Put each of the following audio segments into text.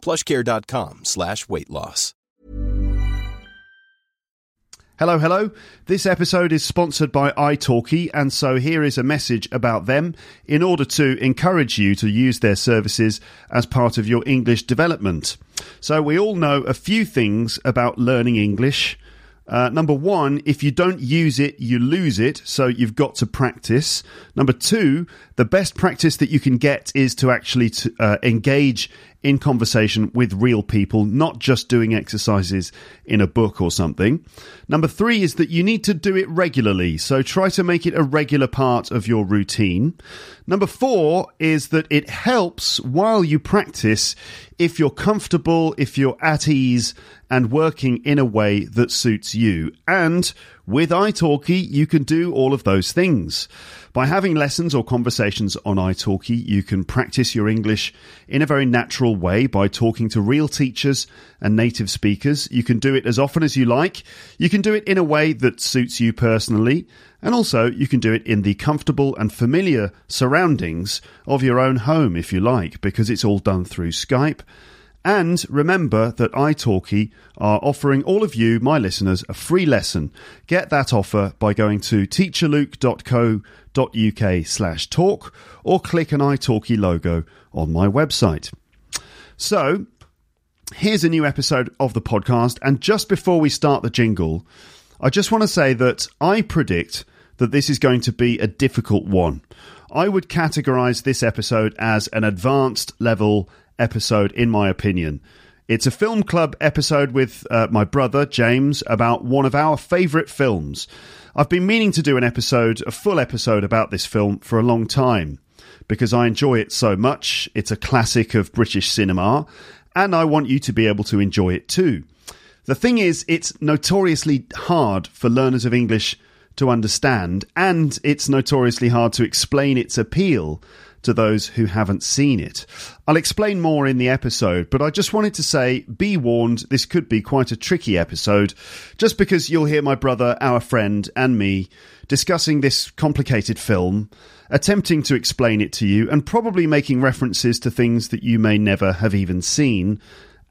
plushcare.com slash weight loss. Hello, hello. This episode is sponsored by italki, and so here is a message about them in order to encourage you to use their services as part of your English development. So, we all know a few things about learning English. Uh, number one, if you don't use it, you lose it, so you've got to practice. Number two, the best practice that you can get is to actually to, uh, engage in conversation with real people, not just doing exercises in a book or something. Number three is that you need to do it regularly, so try to make it a regular part of your routine. Number four is that it helps while you practice if you're comfortable, if you're at ease, and working in a way that suits you. And with italki, you can do all of those things. By having lessons or conversations on italki, you can practice your English in a very natural way by talking to real teachers and native speakers. You can do it as often as you like. You can do it in a way that suits you personally. And also, you can do it in the comfortable and familiar surroundings of your own home if you like, because it's all done through Skype. And remember that italki are offering all of you, my listeners, a free lesson. Get that offer by going to teacherluke.co.uk slash talk or click an italki logo on my website. So, here's a new episode of the podcast. And just before we start the jingle, I just want to say that I predict that this is going to be a difficult one. I would categorize this episode as an advanced level episode, in my opinion. It's a film club episode with uh, my brother, James, about one of our favourite films. I've been meaning to do an episode, a full episode about this film for a long time because I enjoy it so much. It's a classic of British cinema, and I want you to be able to enjoy it too. The thing is, it's notoriously hard for learners of English to understand, and it's notoriously hard to explain its appeal to those who haven't seen it. I'll explain more in the episode, but I just wanted to say be warned, this could be quite a tricky episode, just because you'll hear my brother, our friend, and me discussing this complicated film, attempting to explain it to you, and probably making references to things that you may never have even seen.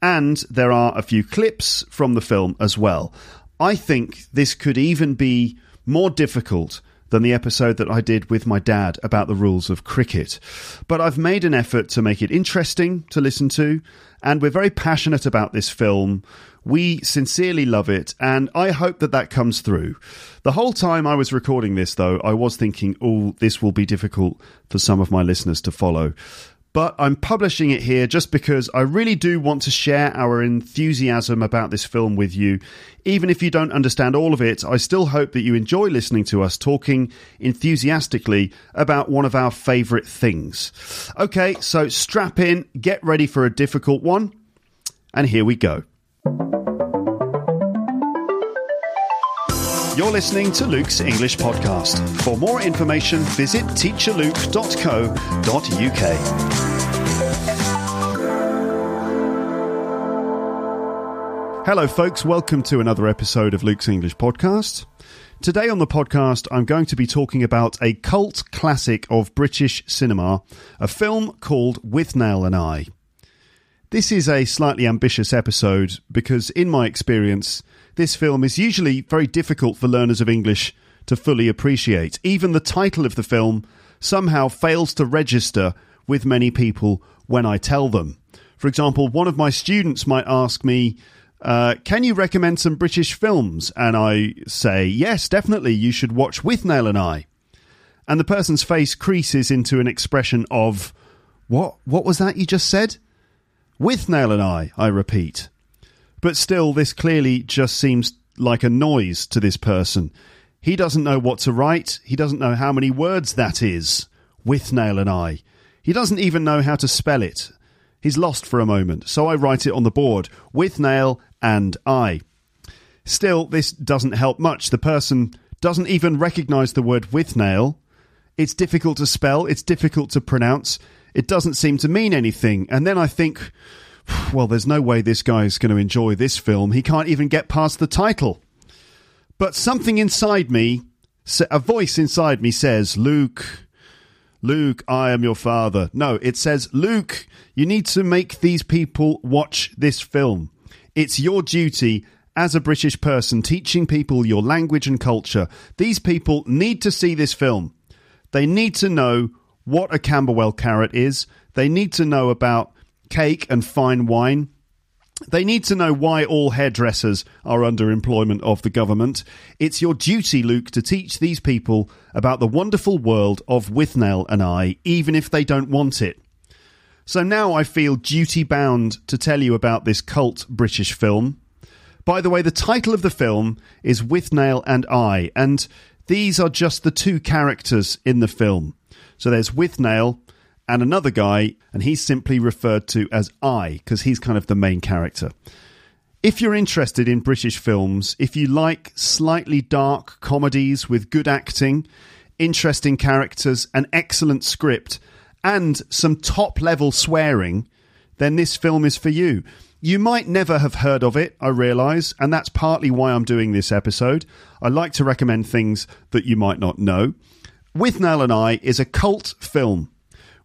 And there are a few clips from the film as well. I think this could even be more difficult than the episode that I did with my dad about the rules of cricket. But I've made an effort to make it interesting to listen to, and we're very passionate about this film. We sincerely love it, and I hope that that comes through. The whole time I was recording this, though, I was thinking, oh, this will be difficult for some of my listeners to follow but I'm publishing it here just because I really do want to share our enthusiasm about this film with you. Even if you don't understand all of it, I still hope that you enjoy listening to us talking enthusiastically about one of our favourite things. Okay, so strap in, get ready for a difficult one, and here we go. You're listening to Luke's English Podcast. For more information, visit teacherluke.co.uk. Hello, folks. Welcome to another episode of Luke's English Podcast. Today on the podcast, I'm going to be talking about a cult classic of British cinema, a film called Withnail and I. This is a slightly ambitious episode because, in my experience, this film is usually very difficult for learners of English to fully appreciate. Even the title of the film somehow fails to register with many people when I tell them. For example, one of my students might ask me, uh, Can you recommend some British films? And I say, Yes, definitely, you should watch Withnail and I. And the person's face creases into an expression of, What? What was that you just said? Withnail and I, I repeat. But still, this clearly just seems like a noise to this person. He doesn't know what to write. He doesn't know how many words that is. Withnail and I. He doesn't even know how to spell it. He's lost for a moment, so I write it on the board. Withnail and I. Still, this doesn't help much. The person doesn't even recognize the word Withnail. It's difficult to spell, it's difficult to pronounce, it doesn't seem to mean anything. And then I think, well, there's no way this guy's going to enjoy this film. He can't even get past the title. But something inside me, a voice inside me says, Luke, Luke, I am your father. No, it says, Luke, you need to make these people watch this film. It's your duty as a British person teaching people your language and culture. These people need to see this film. They need to know what a Camberwell carrot is. They need to know about cake and fine wine. They need to know why all hairdressers are under employment of the government. It's your duty, Luke, to teach these people about the wonderful world of Withnail and I, even if they don't want it. So now I feel duty bound to tell you about this cult British film. By the way, the title of the film is Withnail and I, and these are just the two characters in the film. So there's Withnail and another guy, and he's simply referred to as I because he's kind of the main character. If you're interested in British films, if you like slightly dark comedies with good acting, interesting characters, an excellent script, and some top level swearing, then this film is for you. You might never have heard of it, I realise, and that's partly why I'm doing this episode. I like to recommend things that you might not know. Withnail and I is a cult film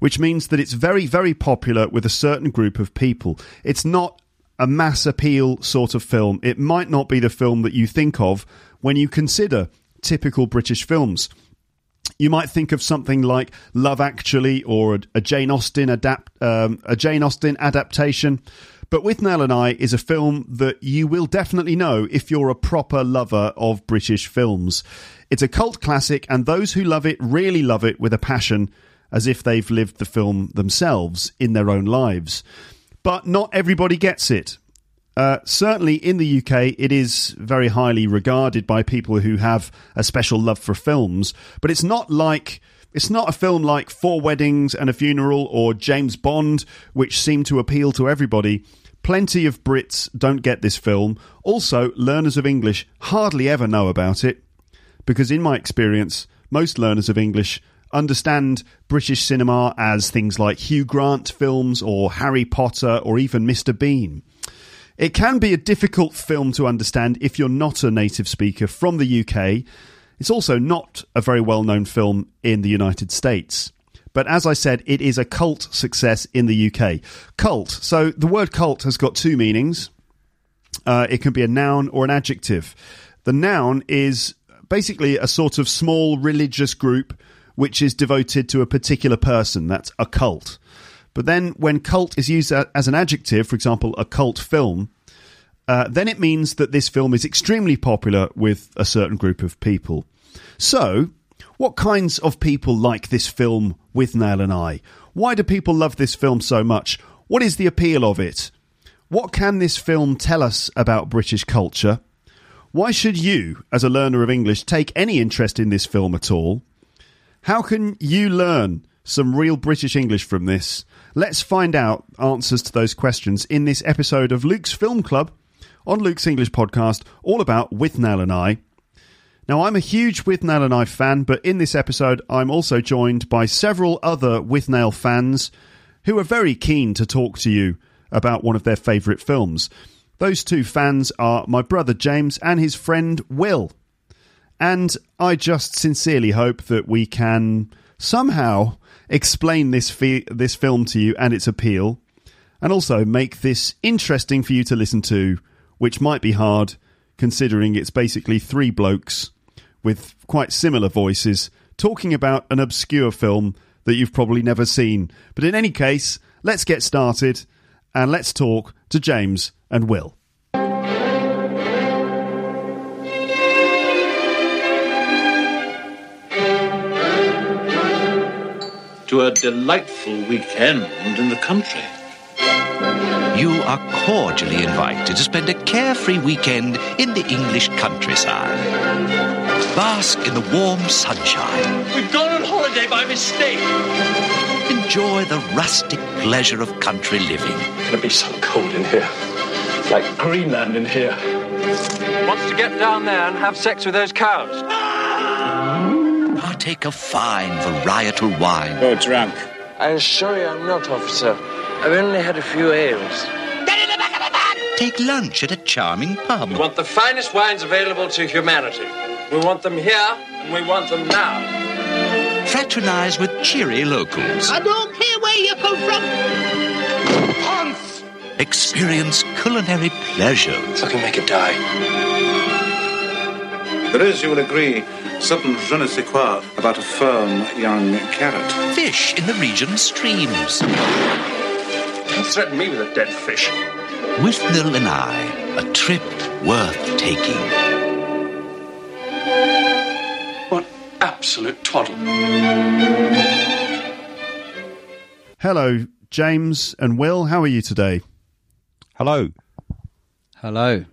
which means that it's very, very popular with a certain group of people. It's not a mass appeal sort of film. It might not be the film that you think of when you consider typical British films. You might think of something like Love Actually or a, Jane Austen adapt um, a Jane Austen adaptation. But Withnail and I is a film that you will definitely know if you're a proper lover of British films. It's a cult classic, and those who love it really love it with a passion as if they've lived the film themselves in their own lives. But not everybody gets it. Uh, certainly in the UK, it is very highly regarded by people who have a special love for films, but it's not like. It's not a film like Four Weddings and a Funeral or James Bond, which seem to appeal to everybody. Plenty of Brits don't get this film. Also, learners of English hardly ever know about it, because in my experience, most learners of English understand British cinema as things like Hugh Grant films or Harry Potter or even Mr. Bean. It can be a difficult film to understand if you're not a native speaker from the UK. It's also not a very well known film in the United States. But as I said, it is a cult success in the UK. Cult. So the word cult has got two meanings. Uh, it can be a noun or an adjective. The noun is basically a sort of small religious group which is devoted to a particular person. That's a cult. But then when cult is used as an adjective, for example, a cult film, uh, then it means that this film is extremely popular with a certain group of people. So, what kinds of people like this film Withnail and I? Why do people love this film so much? What is the appeal of it? What can this film tell us about British culture? Why should you, as a learner of English, take any interest in this film at all? How can you learn some real British English from this? Let's find out answers to those questions in this episode of Luke's Film Club on Luke's English podcast, all about With Withnail and I. Now, I'm a huge With Withnail and I fan, but in this episode, I'm also joined by several other With Withnail fans who are very keen to talk to you about one of their favourite films. Those two fans are my brother James and his friend Will. And I just sincerely hope that we can somehow explain this fi- this film to you and its appeal, and also make this interesting for you to listen to, which might be hard considering it's basically three blokes with quite similar voices talking about an obscure film that you've probably never seen. But in any case, let's get started and let's talk to James and Will. To a delightful weekend in the country. You are cordially invited to spend a carefree weekend in the English countryside. Bask in the warm sunshine. We've gone on holiday by mistake. Enjoy the rustic pleasure of country living. It's going to be so cold in here. Like Greenland in here. Wants to get down there and have sex with those cows. Ah! Partake a fine varietal wine. You're drunk. I assure you I'm not, officer. I've only had a few ales. Take lunch at a charming pub. We want the finest wines available to humanity. We want them here, and we want them now. Fraternize with cheery locals. I don't care where you come from. Hans! Experience culinary pleasures. Fucking make it die. There is, you will agree, certain je ne sais quoi about a firm young carrot. Fish in the region's streams. Don't threaten me with a dead fish. Withnail and I, a trip worth taking. What absolute twaddle. Hello, James and Will. How are you today? Hello. Hello.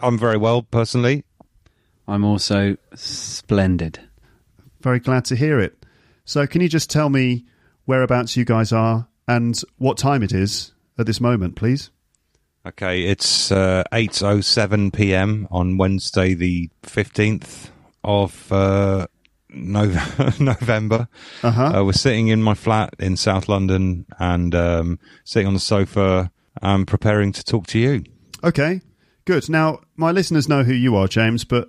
I'm very well personally. I'm also splendid. Very glad to hear it. So, can you just tell me whereabouts you guys are and what time it is at this moment, please? Okay, it's uh, 8:07 p.m. on Wednesday the 15th of uh, Nov- November. Uh-huh. Uh, we're sitting in my flat in South London and um, sitting on the sofa and preparing to talk to you. Okay, good. Now, my listeners know who you are, James, but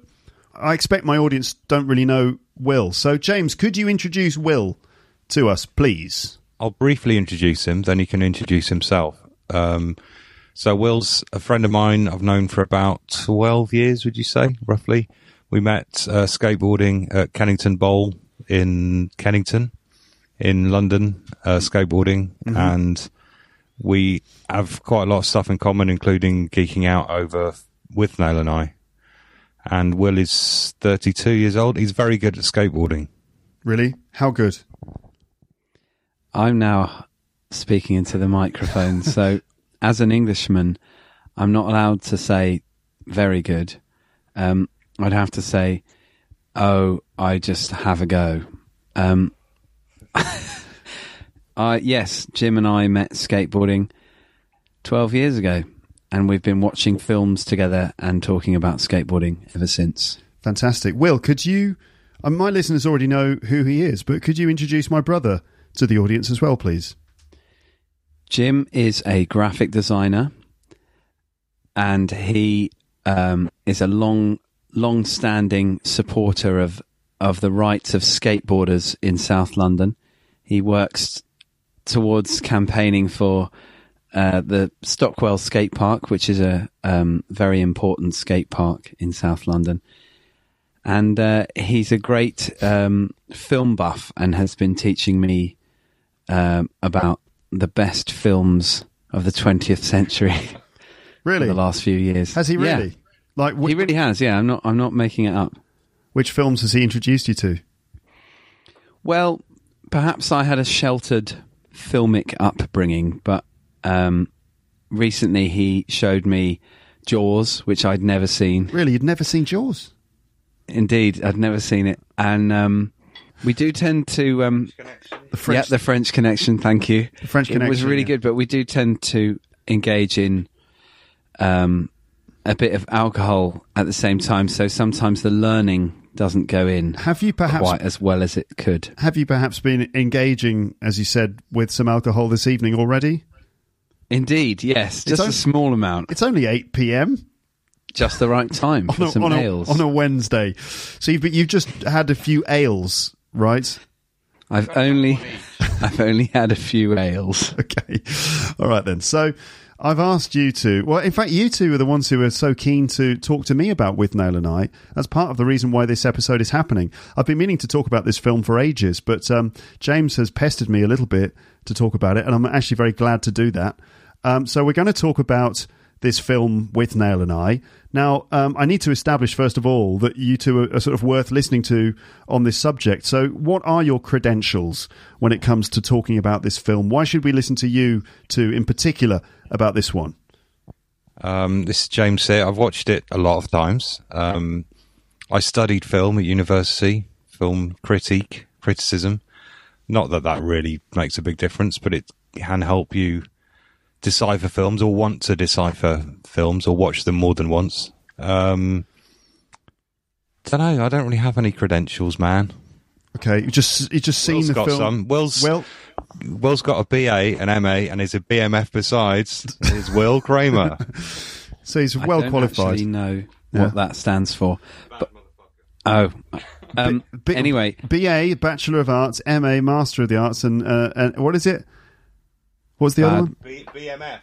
I expect my audience don't really know Will. So, James, could you introduce Will to us, please? I'll briefly introduce him, then he can introduce himself. Um, so Will's a friend of mine I've known for about 12 years, would you say, roughly? We met uh, skateboarding at Kennington Bowl in Kennington in London, uh, skateboarding, and we have quite a lot of stuff in common, including geeking out over Withnail and I. And Will is 32 years old. He's very good at skateboarding. Really? How good? I'm now speaking into the microphone. so, as an Englishman, I'm not allowed to say very good. Um, I'd have to say, oh, I just have a go. Um, uh, yes, Jim and I met skateboarding 12 years ago, and we've been watching films together and talking about skateboarding ever since. Fantastic. Will, could you? Uh, my listeners already know who he is, but could you introduce my brother to the audience as well, please? Jim is a graphic designer, and he um, is a long, long-standing supporter of of the rights of skateboarders in South London. He works towards campaigning for uh, the Stockwell Skate Park, which is a um, very important skate park in South London. And uh, he's a great um, film buff and has been teaching me um, about the best films of the 20th century Really? the last few years. Has he Yeah. really? Like, wh- He really has. Yeah, I'm not. I'm not making it up. which films has he introduced you to? Well, perhaps I had a sheltered filmic upbringing, but um, recently he showed me Jaws, which I'd never seen. Really, you'd never seen Jaws? Indeed, I'd never seen it, and um, we do tend to. Um, The French, yeah, the French Connection. Thank you. The French It was really yeah. good, but we do tend to engage in um, a bit of alcohol at the same time. So sometimes the learning doesn't go in Have you perhaps quite as well as it could. have you perhaps been engaging, as you said, with some alcohol this evening already? Indeed, yes, just on- a small amount, It's only eight p.m. just the right time for a, some on, a, ales. on a Wednesday. So you've, you've just had a few ales, right? I've only, I've only had a few ales. Okay. All right then. So I've asked you to. Well, in fact, you two are the ones who are so keen to talk to me about Withnail and I. That's part of the reason why this episode is happening. I've been meaning to talk about this film for ages, but um, James has pestered me a little bit to talk about it, and I'm actually very glad to do that. Um, so we're going to talk about this film Withnail and I. Now, um, I need to establish first of all that you two are, are sort of worth listening to on this subject. So, what are your credentials when it comes to talking about this film? Why should we listen to you two in particular about this one? Um, this is James here. I've watched it a lot of times. Um, I studied film at university, film critique, criticism. Not that that really makes a big difference, but it can help you decipher films or want to decipher films or watch them more than once. Um, don't know. I don't really have any credentials, man. Okay, you just you just seen Will's the got film. some. Will's Well, Will's got a BA, an MA, and he's a BMF besides. Is Will Kramer? so he's I well don't qualified. actually know Yeah. what that stands for. But, oh, um, B- anyway, BA, Bachelor of Arts, MA, Master of the Arts, and uh, and what is it? What's the other one? B- BMF.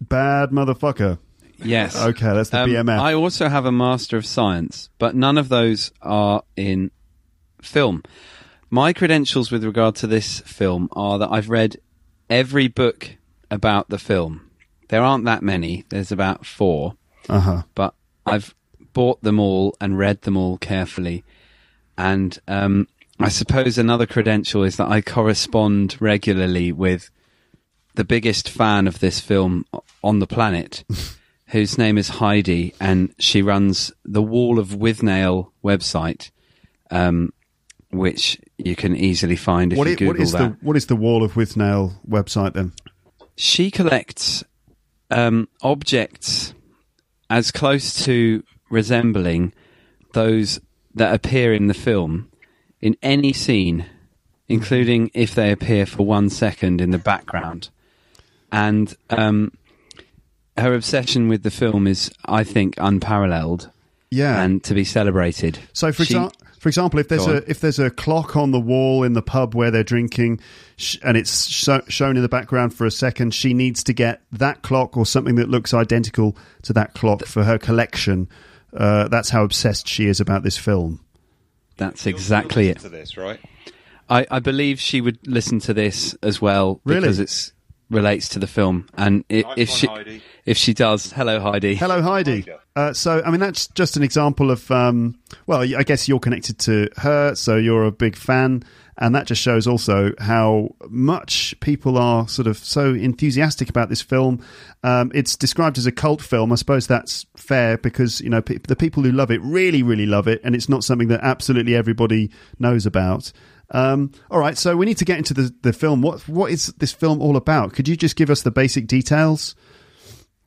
Bad motherfucker. yes. Okay, that's the Um, BMF. I also have a Master of Science, but none of those are in film. My credentials with regard to this film are that I've read every book about the film. There aren't that many. There's about four, Uh huh. but I've bought them all and read them all carefully. And um, I suppose another credential is that I correspond regularly with the biggest fan of this film on the planet, whose name is Heidi, and she runs the Wall of Withnail website, um, which you can easily find if What you is, Google what is that. the what is the Wall of Withnail website then? She collects um, objects as close to resembling those that appear in the film in any scene, including if they appear for one second in the background. And um, her obsession with the film is, I think, unparalleled Yeah. and to be celebrated. so for example. For example, if there's a if there's a clock on the wall in the pub where they're drinking, sh- and it's sho shown in the background for a second, she needs to get that clock or something that looks identical to that clock for her collection. Uh, that's how obsessed she is about this film. that's exactly it. To this, right? I, I believe she would listen to this as well Really? because it's relates to the film. And i if she Heidi. if she does, hello Heidi. Hello, Heidi. Uh, so, I mean, that's just an example of, um, well, I guess you're connected to her, so you're a big fan. And that just shows also how much people are sort of so enthusiastic about this film. Um, it's described as a cult film. I suppose that's fair because, you know, pe- the people who love it really, really love it. And it's not something that absolutely everybody knows about. Um, all right, so we need to get into the, the film. What What is this film all about? Could you just give us the basic details?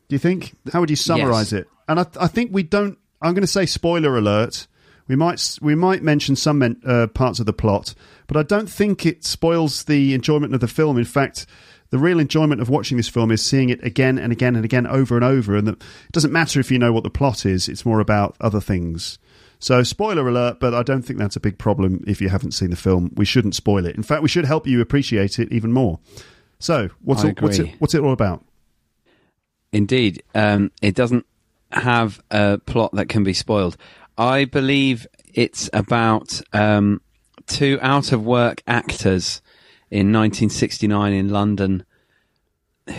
Do you think? How would you summarize Yes. it? And I, I think we don't. I'm going to say spoiler alert. We might we might mention some men, uh, parts of the plot, but I don't think it spoils the enjoyment of the film. In fact, the real enjoyment of watching this film is seeing it again and again and again over and over. And that it doesn't matter if you know what the plot is; it's more about other things. So, spoiler alert, but I don't think that's a big problem if you haven't seen the film. We shouldn't spoil it. In fact, we should help you appreciate it even more. So, what's it, what's it what's it all about? Indeed, um, it doesn't have a plot that can be spoiled. I believe it's about um, two out of work actors in 1969 in London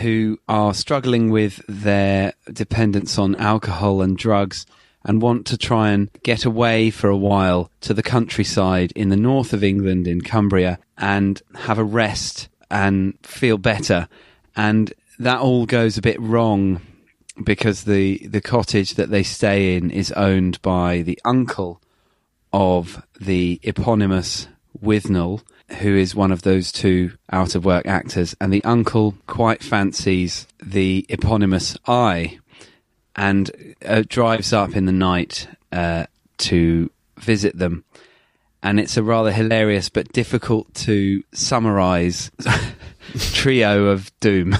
who are struggling with their dependence on alcohol and drugs and want to try and get away for a while to the countryside in the north of England in Cumbria and have a rest and feel better. And that all goes a bit wrong because the, the cottage that they stay in is owned by the uncle of the eponymous Withnail, who is one of those two out of work actors, and the uncle quite fancies the eponymous I and uh, drives up in the night uh, to visit them. And it's a rather hilarious but difficult to summarize trio of doom.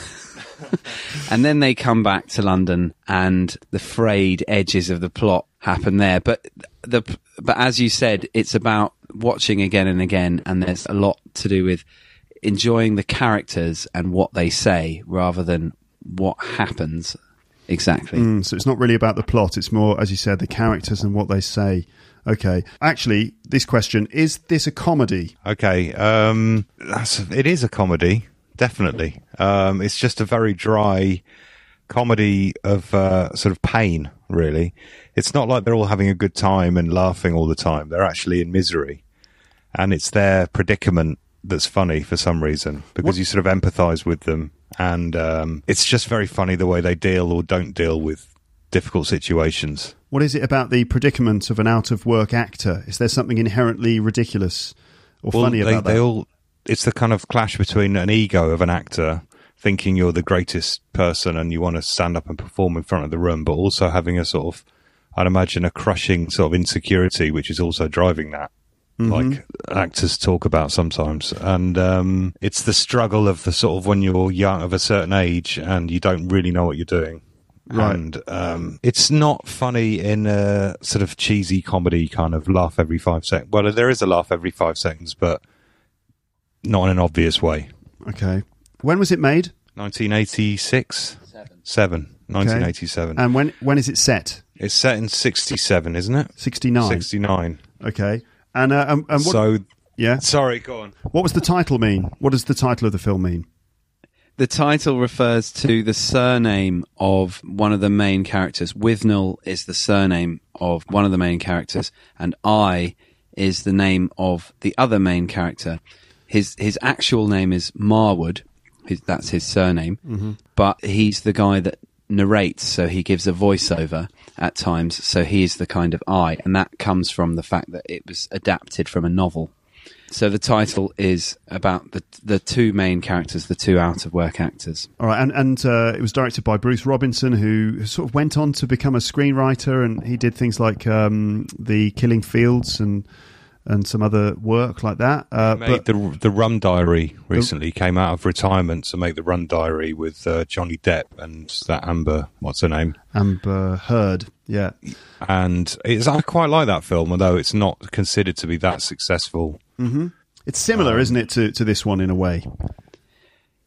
and then they come back to London, and the frayed edges of the plot happen there. But the but as you said, it's about watching again and again, and there's a lot to do with enjoying the characters and what they say rather than what happens exactly. Mm, so it's not really about the plot. It's more, as you said, the characters and what they say. Okay. Actually, this question is this a comedy? Okay, um, that's, it is a comedy, definitely. Um, it's just a very dry comedy of uh, sort of pain, really. It's not like they're all having a good time and laughing all the time. They're actually in misery, and it's their predicament that's funny for some reason because you sort of empathise with them, and um, it's just very funny the way they deal or don't deal with difficult situations. What is it about the predicament of an out of work actor? Is there something inherently ridiculous or funny they, about they that? all it's the kind of clash between an ego of an actor thinking you're the greatest person and you want to stand up and perform in front of the room, but also having a sort of, I'd imagine, a crushing sort of insecurity, which is also driving that. Like actors talk about sometimes, and um, it's the struggle of the sort of when you're young of a certain age and you don't really know what you're doing, Right. And um, it's not funny in a sort of cheesy comedy kind of laugh every five seconds. Well, there is a laugh every five seconds, but not in an obvious way. Okay. When was it made? 1986? Seven. 1987. And when when is it set? it's set in 67, isn't it? 69. 69. Okay. And uh, and, and what, so, yeah. sorry, go on. What was the title mean? What does the title of the film mean? The title refers to the surname of one of the main characters. Withnail is the surname of one of the main characters, and I is the name of the other main character. His his actual name is Marwood. His, that's his surname, but he's the guy that narrates, so he gives a voiceover at times. So he is the kind of I, and that comes from the fact that it was adapted from a novel. So the title is about the the two main characters, the two out of work actors. All right, and and uh, it was directed by Bruce Robinson, who sort of went on to become a screenwriter, and he did things like um, the Killing Fields and and some other work like that. Uh, Made but the the Rum Diary recently came out of retirement to make the Rum Diary with uh, Johnny Depp and that Amber, what's her name? Amber Heard, yeah, And it's I quite like that film, although it's not considered to be that successful. it's similar, Um, isn't it, to to this one in a way?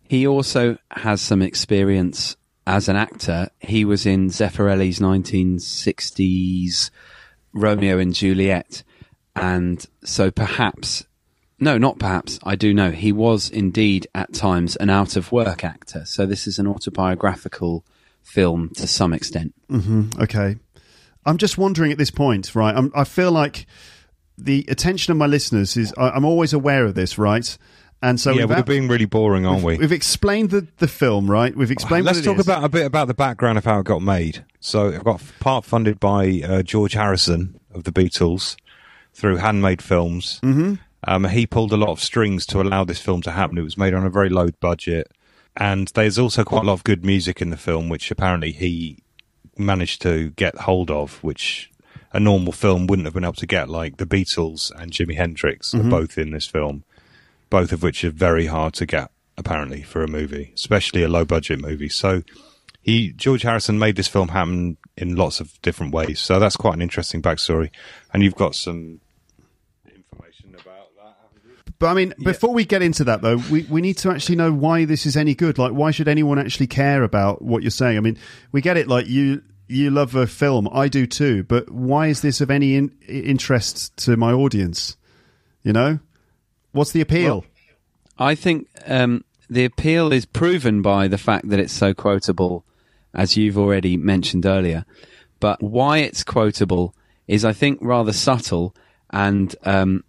He also has some experience as an actor. He was in Zeffirelli's 1960s Romeo and Juliet. And so perhaps, no, not perhaps, I do know, he was indeed at times an out of work actor. So this is an autobiographical film to some extent. Okay. I'm just wondering at this point, right? I'm, I feel like the attention of my listeners is. I, I'm always aware of this, right? And so yeah, we've, we're being really boring, aren't we? we've explained the, the film, right? We've explained. Let's what it talk is. about a bit about the background of how it got made. So it got part funded by uh, George Harrison of the Beatles through Handmade Films. Mm-hmm. Um, he pulled a lot of strings to allow this film to happen. It was made on a very low budget, and there's also quite a lot of good music in the film, which apparently he managed to get hold of, which a normal film wouldn't have been able to get. Like the Beatles and Jimi Hendrix are both in this film, both of which are very hard to get apparently for a movie, especially a low budget movie. So he George Harrison made this film happen in lots of different ways. So that's quite an interesting backstory, and you've got some information about that. haven't you? But I mean, before we get into that, though, we, we need to actually know why this is any good. Like, why should anyone actually care about what you're saying? I mean, we get it. Like, you you love a film, I do too. But why is this of any in, interest to my audience? You know, what's the appeal? I think um, the appeal is proven by the fact that it's so quotable, as you've already mentioned earlier. But why it's quotable is, I think, rather subtle and um,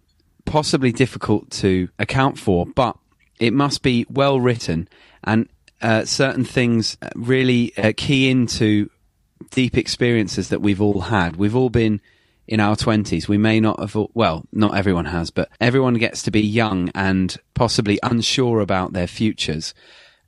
possibly difficult to account for. But it must be well written, and uh, certain things really uh, key into deep experiences that we've all had. We've all been in our 20s. We may not have, well, not everyone has, but everyone gets to be young and possibly unsure about their futures.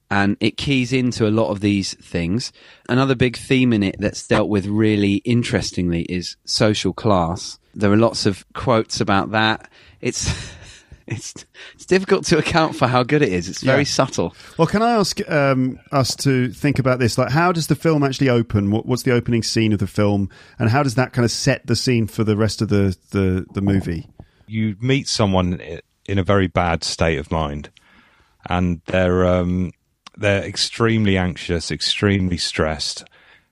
And it keys into a lot of these things. Another big theme in it that's dealt with really interestingly is social class. There are lots of quotes about that. It's, it's, it's difficult to account for how good it is. It's very Yeah. subtle. Well, can I ask um, us to think about this? Like, how does the film actually open? What, what's the opening scene of the film, and how does that kind of set the scene for the rest of the the, the movie? you meet someone in a very bad state of mind, and they're um, they're extremely anxious, extremely stressed,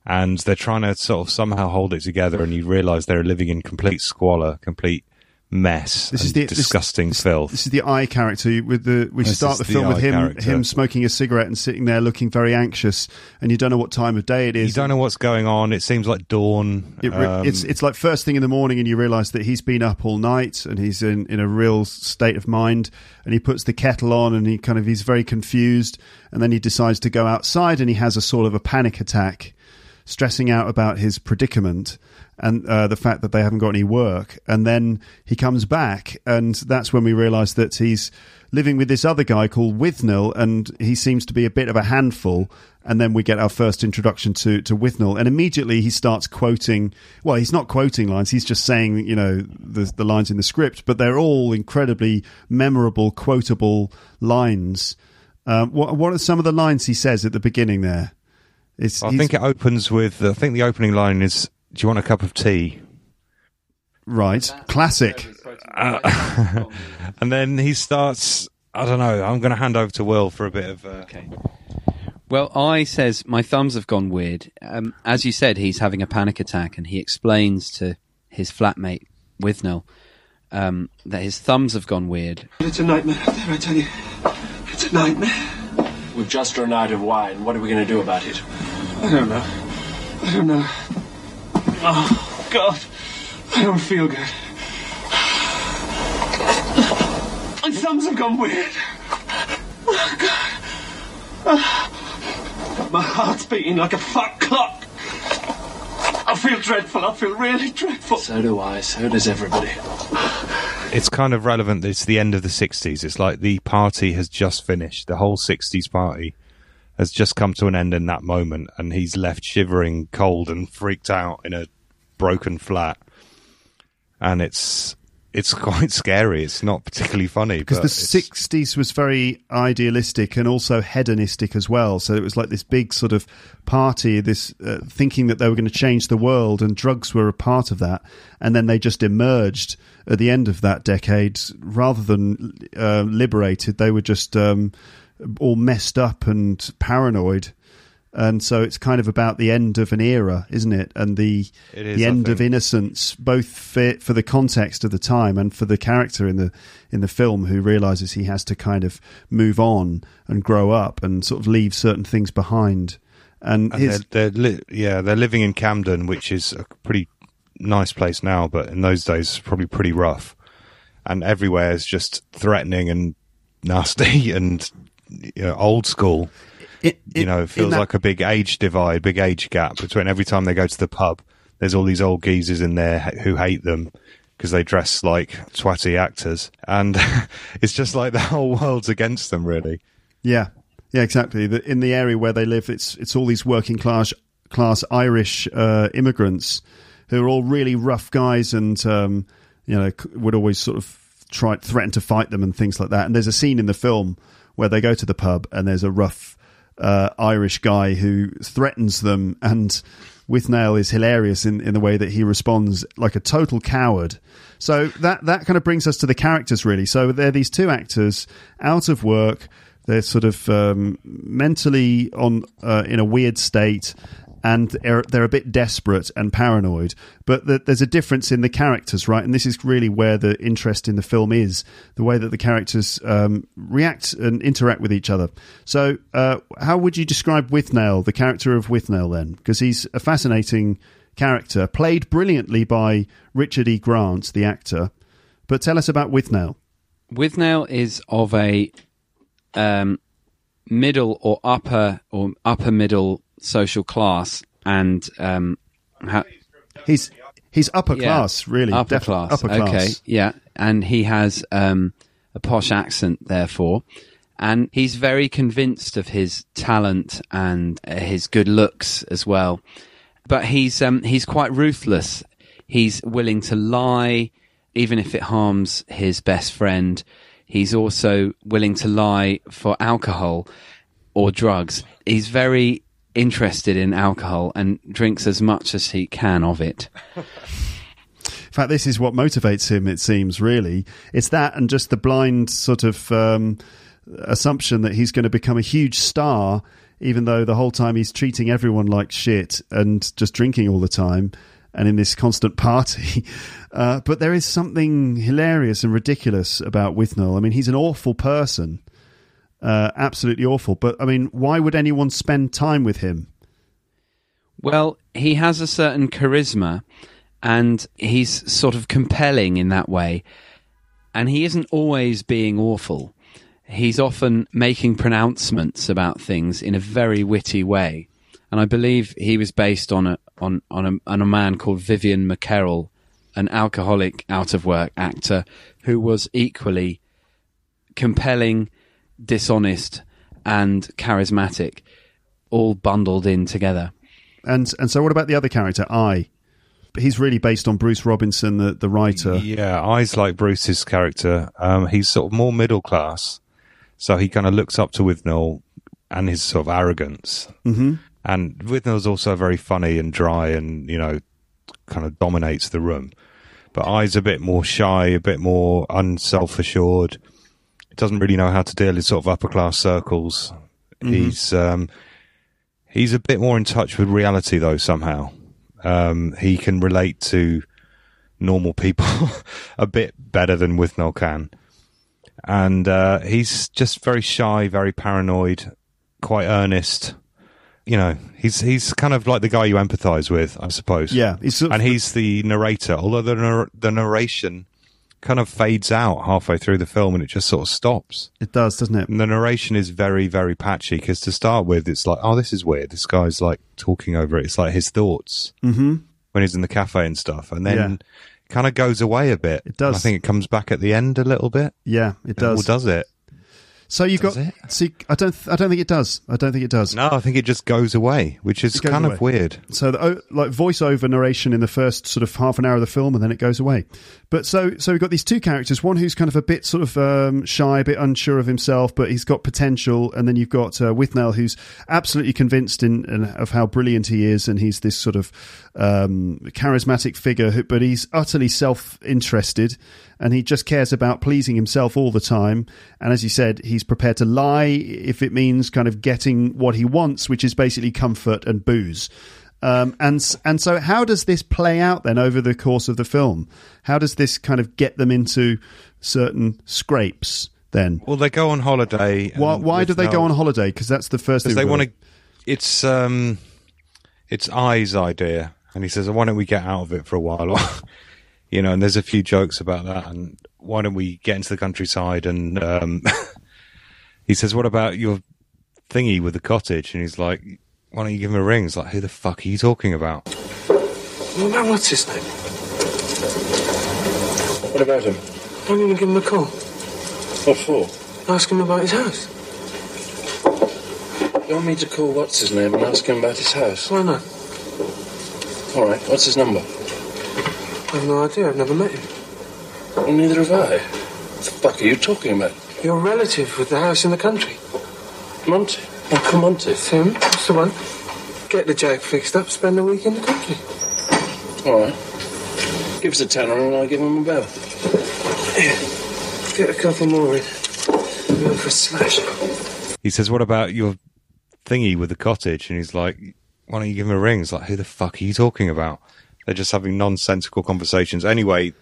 and they're trying to sort of somehow hold it together. And you realise they're living in complete squalor, complete mess, This is the disgusting this, filth. This is the eye character with the. We This start the the film with him character. him smoking a cigarette and sitting there looking very anxious, and you don't know what time of day it is. you don't know what's going on. It seems like dawn. It Um, it's it's like first thing in the morning, and you realise that he's been up all night, and he's in, in a real state of mind. And he puts the kettle on, and he kind of he's very confused, and then he decides to go outside, and he has a sort of a panic attack. Stressing out about his predicament and uh, the fact that they haven't got any work. And then he comes back, and that's when we realise that he's living with this other guy called Withnail, and he seems to be a bit of a handful. And then we get our first introduction to to Withnail, and immediately he starts quoting. Well, he's not quoting lines; he's just saying, you know, the the lines in the script, but they're all incredibly memorable, quotable lines. Um, what what are some of the lines he says at the beginning there? It's, I think it opens with. I think the opening line is, "Do you want a cup of tea?" Right, classic. Uh, and then he starts. I don't know. I'm going to hand over to Will for a bit of. Uh, okay. Well, I says my thumbs have gone weird. Um, as you said, he's having a panic attack, and he explains to his flatmate Withnail um, that his thumbs have gone weird. It's a nightmare out there, I tell you. It's a nightmare. We've just run out of wine. What are we going to do about it? I don't know. I don't know. Oh, God. I don't feel good. My thumbs have gone weird. Oh, God. Oh. My heart's beating like a fat clock. I feel dreadful. I feel really dreadful. So do I. So does everybody. It's kind of relevant. It's the end of the 60s. It's like the party has just finished. The whole 60s party has just come to an end in that moment, and he's left shivering, cold, and freaked out in a broken flat. And it's it's quite scary. It's not particularly funny because the '60s was very idealistic and also hedonistic as well. So it was like this big sort of party, this uh, thinking that they were going to change the world, and drugs were a part of that. And then they just emerged at the end of that decade, rather than uh, liberated. They were just um, all messed up and paranoid and so it's kind of about the end of an era, isn't it? And the is, the end of innocence, both for, for the context of the time and for the character in the in the film who realizes he has to kind of move on and grow up and sort of leave certain things behind. And, and his, they're, they're li- yeah, they're living in Camden, which is a pretty nice place now, but in those days, probably pretty rough. And everywhere is just threatening and nasty and you know, old school. It, it, you know, it feels that- like a big age divide, big age gap between every time they go to the pub. There's all these old geezers in there who hate them because they dress like twatty actors, and it's just like the whole world's against them, really. Yeah, yeah, exactly. The, in the area where they live, it's it's all these working class class Irish uh, immigrants who are all really rough guys, and um, you know would always sort of try threaten to fight them and things like that. And there's a scene in the film where they go to the pub and there's a rough uh, Irish guy who threatens them, and Withnail is hilarious in, in the way that he responds like a total coward. So that that kind of brings us to the characters really. So they're these two actors out of work. They're sort of um, mentally on uh, in a weird state, and they're, they're a bit desperate and paranoid. But the, there's a difference in the characters, right? And this is really where the interest in the film is the way that the characters um, react and interact with each other. So, uh, how would you describe Withnail, the character of Withnail, then? Because he's a fascinating character, played brilliantly by Richard E. Grant, the actor. But tell us about Withnail. Withnail is of a um, middle or upper or upper middle social class and um, ha- he's he's upper yeah, class, really upper Def- class. Upper class. Okay, yeah, and he has um, a posh accent, therefore, and he's very convinced of his talent and uh, his good looks as well. But he's um, he's quite ruthless. He's willing to lie, even if it harms his best friend. He's also willing to lie for alcohol or drugs. He's very interested in alcohol and drinks as much as he can of it. In fact, this is what motivates him, it seems, really. It's that and just the blind sort of um, assumption that he's going to become a huge star, even though the whole time he's treating everyone like shit and just drinking all the time and in this constant party. Uh, but there is something hilarious and ridiculous about Withnail. I mean, he's an awful person uh, absolutely awful. But I mean, why would anyone spend time with him? Well, he has a certain charisma and he's sort of compelling in that way. And he isn't always being awful. He's often making pronouncements about things in a very witty way. and I believe he was based on a on on a, on a man called Vivian McKerrell, an alcoholic, out of work actor who was equally compelling, dishonest, and charismatic, all bundled in together. And and so, what about the other character, I? He's really based on Bruce Robinson, the the writer. Yeah, I's like Bruce's character. Um, he's sort of more middle class, so he kind of looks up to Withnail and his sort of arrogance. Mm-hmm. And Withnail's also very funny and dry, and you know, kind of dominates the room. But I's a bit more shy, a bit more unself assured. Doesn't really know how to deal in sort of upper class circles. Mm-hmm. He's um, he's a bit more in touch with reality though somehow. Um, he can relate to normal people a bit better than Withnail can. And uh, he's just very shy, very paranoid, quite earnest. You know, he's he's kind of like the guy you empathise with, I suppose. Yeah, he's sort of- and he's the narrator. Although the the narration kind of fades out halfway through the film, and it just sort of stops. It does, doesn't it? And the narration is very, very patchy because to start with, it's like, oh, this is weird. This guy's like talking over it. It's like his thoughts Mm-hmm. when he's in the cafe and stuff, and then Yeah. kind of goes away a bit. It does. I think it comes back at the end a little bit. Yeah, it does. Or does it? So you've Does got. it? See, I don't. I don't think it does. I don't think it does. No, I think it just goes away, which is kind away. of weird. So, the, oh, like voiceover narration in the first sort of half an hour of the film, and then it goes away. But so, so we've got these two characters. One who's kind of a bit sort of um, shy, a bit unsure of himself, but he's got potential. And then you've got uh, Withnail, who's absolutely convinced in, in of how brilliant he is, and he's this sort of um, charismatic figure. Who, but he's utterly self-interested, and he just cares about pleasing himself all the time. And as you said, he's prepared to lie if it means kind of getting what he wants, which is basically comfort and booze. Um, and and so, how does this play out then over the course of the film? How does this kind of get them into certain scrapes? Then, Well, they go on holiday. why, why do they Withnail- go on holiday? Because that's the first thing they want to. It's um, it's I's idea, and he says, "Why don't we get out of it for a while?" you know, and there's a few jokes about that. And why don't we get into the countryside? And um, he says, "What about your thingy with the cottage?" And he's like, "Why don't you give him a ring?" It's like, "Who the fuck are you talking about?" Well, man, what's his name? What about him? I'm going to give him a call. What for? Ask him about his house. You want me to call what's his name and ask him about his house? Why not? All right, what's his number? I have no idea. I've never met him. Well, neither have I. What the fuck are you talking about? Your relative with the house in the country. Monty. Oh, Uncle Monty. It's him. That's the one. Get the jag fixed up, spend a week in the country. All right. Give us a tenner and I'll give him a bell. Here. Get a couple more in. Go for a slash. He says, "What about your thingy with the cottage?" And he's like, "Why don't you give him a ring?" It's like, "Who the fuck are you talking about?" They're just having nonsensical conversations. Anyway,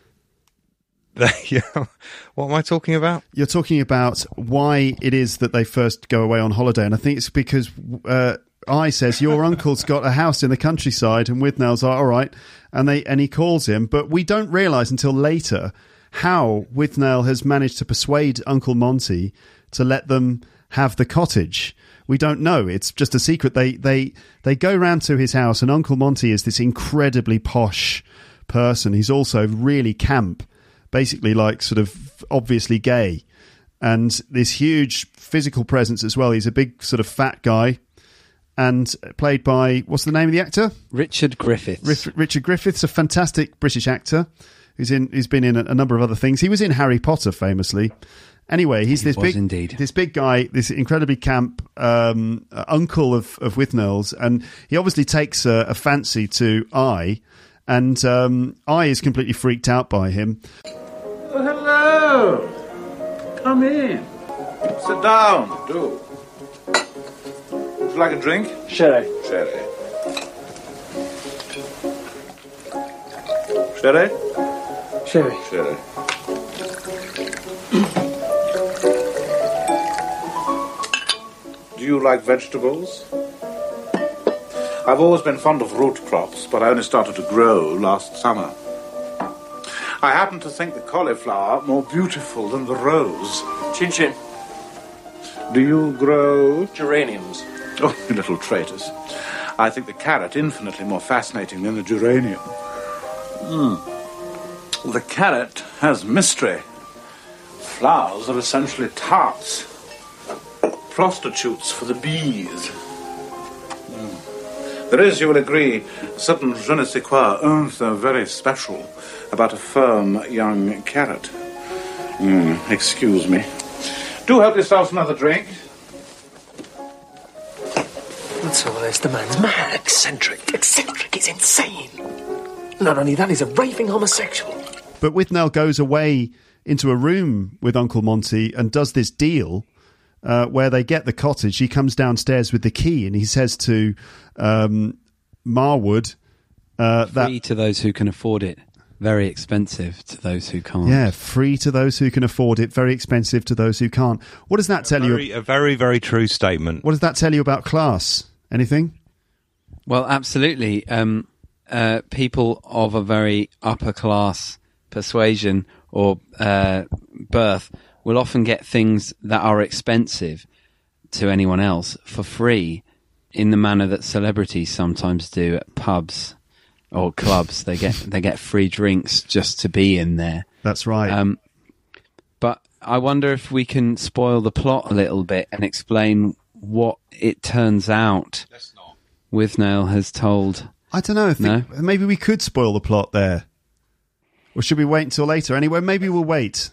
what am I talking about? You're talking about why it is that they first go away on holiday, and I think it's because uh, I says your uncle's got a house in the countryside, and Withnail's like, all right, and they and he calls him, but we don't realise until later how Withnail has managed to persuade Uncle Monty to let them have the cottage. We don't know. It's just a secret. They they they go round to his house, and Uncle Monty is this incredibly posh person. He's also really camp, basically like sort of obviously gay, and this huge physical presence as well. He's a big sort of fat guy, and played by what's the name of the actor? Richard Griffiths. Rif- Richard Griffiths, a fantastic British actor who's in who's been in a, a number of other things. He was in Harry Potter famously. Anyway, he's He this big, indeed. this big guy, this incredibly camp um, uh, uncle of of Withnail's, and he obviously takes a, a fancy to I, and um, I is completely freaked out by him. Oh, hello. Come in. Sit down, do. Would you like a drink? Sherry. Sherry. Sherry? Sherry. Sherry. You like vegetables? I've always been fond of root crops, but I only started to grow last summer. I happen to think the cauliflower more beautiful than the rose. Chin chin. Do you grow? Geraniums. Oh, you little traitors. I think the carrot infinitely more fascinating than the geranium. Hmm. The carrot has mystery. Flowers are essentially tarts, prostitutes for the bees. Hmm. There is, you will agree, a certain je ne sais quoi, un very special about a firm young carrot. Hmm, excuse me. Do help yourself another drink. That's all this. The man's mad, eccentric. Eccentric, he's insane. Not only that, he's a raving homosexual. But Withnail goes away into a room with Uncle Monty and does this deal uh, where they get the cottage. He comes downstairs with the key and he says to um, Marwood uh, that Free to those who can afford it, very expensive to those who can't. yeah, free to those who can afford it, very expensive to those who can't. What does that tell Very, you? a very, very true statement. What does that tell you about class? Anything? Well, absolutely. Um, uh, people of a very upper class persuasion or uh, birth will often get things that are expensive to anyone else for free in the manner that celebrities sometimes do at pubs or clubs. they get they get free drinks just to be in there. That's right. Um, but I wonder if we can spoil the plot a little bit and explain what it turns out. Withnail has told. I don't know. I think maybe we could spoil the plot there. Or should we wait until later? Anyway, maybe we'll wait.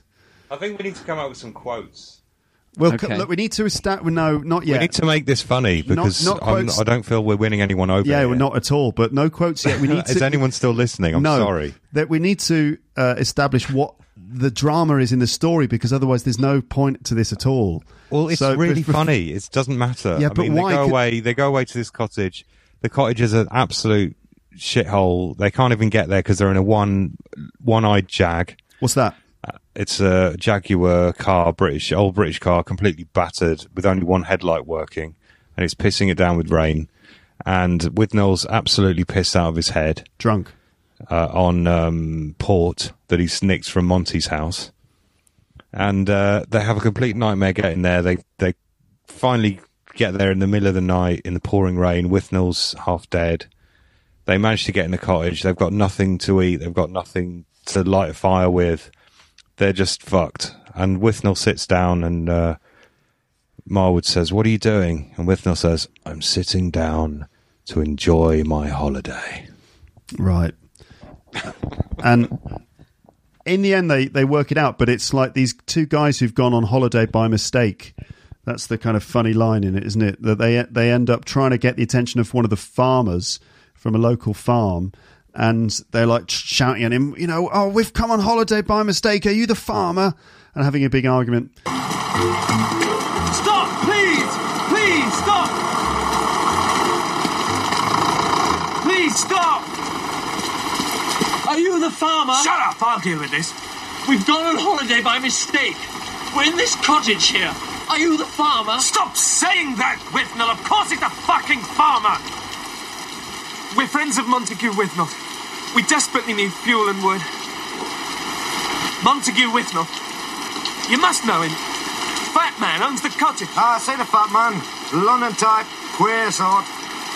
I think we need to come up with some quotes. Well, Okay. look, we need to establish. No, not yet. We need to make this funny because not I'm, I don't feel we're winning anyone over. yeah, here. we're not at all. But no quotes yet. We need Is to. anyone still listening? I'm no, sorry. That we need to uh, establish what the drama is in the story because otherwise there's no point to this at all. Well, it's So, really bef- funny. It doesn't matter. Yeah, I but mean, why they go could- away. They go away to this cottage. The cottage is an absolute shithole. They can't even get there because they're in a one one-eyed Jag. What's that? It's a Jaguar car, British old British car, completely battered with only one headlight working, and it's pissing it down with rain. And Withnail's absolutely pissed out of his head, drunk uh, on um, port that he's nicked from Monty's house. And uh, they have a complete nightmare getting there. They they finally get there in the middle of the night in the pouring rain. Withnail's half dead. They manage to get in the cottage. They've got nothing to eat. They've got nothing to light a fire with. They're just fucked. And Withnail sits down and uh, Marwood says, What are you doing? And Withnail says, I'm sitting down to enjoy my holiday. Right. and in the end, they, they work it out, but it's like these two guys who've gone on holiday by mistake. That's the kind of funny line in it, isn't it? That they they end up trying to get the attention of one of the farmers from a local farm, and they're like shouting at him, you know, oh, we've come on holiday by mistake. Are you the farmer? And having a big argument. Stop, please! Please, stop! Please, stop! Are you the farmer? Shut up, I'll deal with this. We've gone on holiday by mistake. We're in this cottage here. Are you the farmer? Stop saying that, Withnail! Of course it's the fucking farmer! We're friends of Montague Withnail. We desperately need fuel and wood. Montague Withnail. You must know him. Fat man owns the cottage. Ah, say the fat man. London type, queer sort.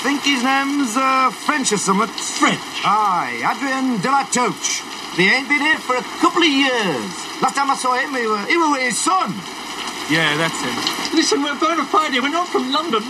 Think his name's uh, French or something. French? Aye, Adrian de la Touche. He ain't been here for a couple of years. Last time I saw him, he was, he was with his son. Yeah, that's him. Listen, we're going to find him. We're not from London.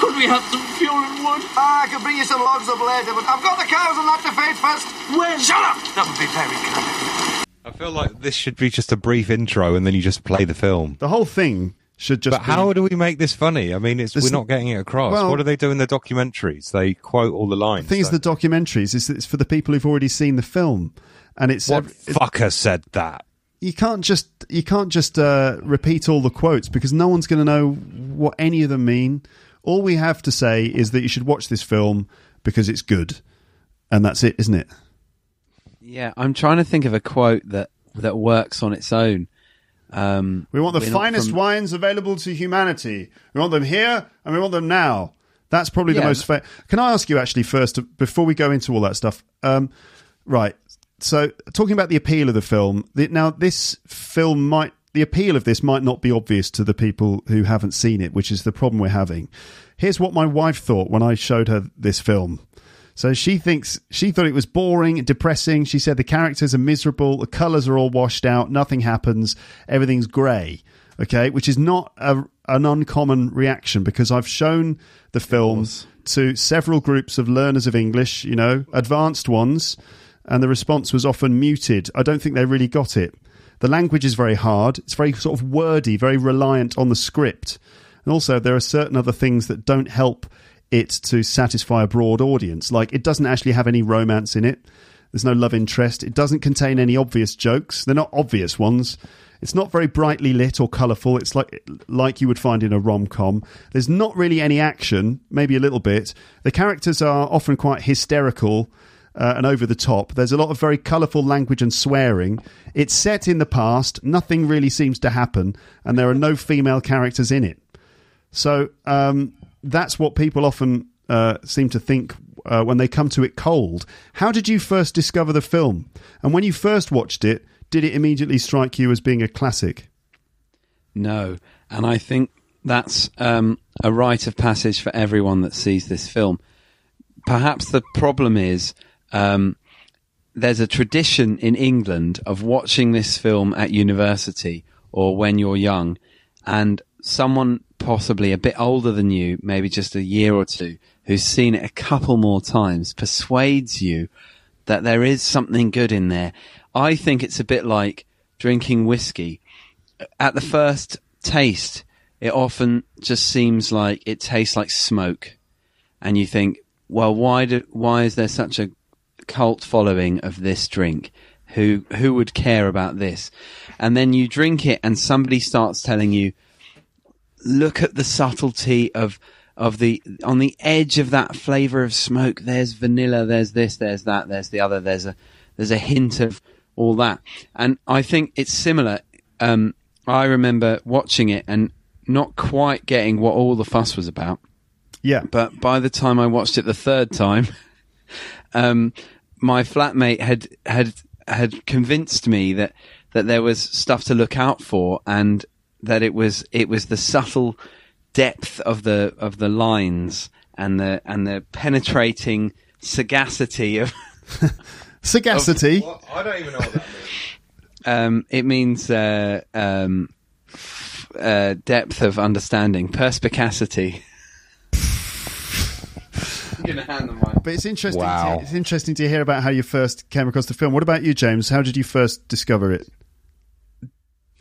Could we have some fuel and wood? Ah, I could bring you some logs up later, but I've got the cows and that to feed first. When? Shut up! That would be very kind. I feel like this should be just a brief intro and then you just play the film. The whole thing should just. But how do we make this funny? I mean, it's There's we're not getting it across. well- what do they do in the documentaries? They quote all the lines. The thing is, the documentaries is that it's for the people who've already seen the film, and it's what it's- fucker said that? you can't just you can't just uh, repeat all the quotes because no one's going to know what any of them mean. All we have to say is that you should watch this film because it's good, and that's it, isn't it? Yeah, I'm trying to think of a quote that that works on its own. Um, We want the finest from- wines available to humanity. We want them here, and we want them now. That's probably the most. Can I ask you actually first before we go into all that stuff? Um, right. So, talking about the appeal of the film, the, now this film might the appeal of this might not be obvious to the people who haven't seen it, which is the problem we're having. Here's what my wife thought when I showed her this film. So she thinks she thought it was boring, depressing. She said the characters are miserable, the colours are all washed out, nothing happens, everything's grey. Okay, which is not a, an uncommon reaction because I've shown the film to several groups of learners of English, you know, advanced ones, and the response was often muted. I don't think they really got it. The language is very hard. It's very sort of wordy, very reliant on the script. And also, there are certain other things that don't help it to satisfy a broad audience. Like, it doesn't actually have any romance in it. There's no love interest. It doesn't contain any obvious jokes. They're not obvious ones. It's not very brightly lit or colourful. It's like like you would find in a rom com. There's not really any action, maybe a little bit. The characters are often quite hysterical uh, and over the top. There's a lot of very colourful language and swearing. It's set in the past. Nothing really seems to happen, and there are no female characters in it. So um, that's what people often uh, seem to think uh, when they come to it cold. How did you first discover the film? And when you first watched it, did it immediately strike you as being a classic? No, and I think that's um, a rite of passage for everyone that sees this film. Perhaps the problem is um, there's a tradition in England of watching this film at university or when you're young, and someone possibly a bit older than you, maybe just a year or two, who's seen it a couple more times, persuades you that there is something good in there. I think it's a bit like drinking whiskey. At the first taste, it often just seems like it tastes like smoke, and you think, well, why do, why is there such a cult following of this drink? Who who would care about this? And then you drink it, and somebody starts telling you, look at the subtlety of of the on the edge of that flavor of smoke. There's vanilla. There's this. There's that. There's the other. There's a there's a hint of all that. And I think it's similar. Um, I remember watching it and not quite getting what all the fuss was about. Yeah. But by the time I watched it the third time, um, my flatmate had had had convinced me that that there was stuff to look out for and that it was it was the subtle depth of the of the lines and the and the penetrating sagacity of sagacity. Well, I don't even know what that means. Um, it means uh, um, uh, depth of understanding, perspicacity. I'm gonna hand the mic. But it's interesting. Wow. To, it's interesting to hear about how you first came across the film. What about you, James? How did you first discover it?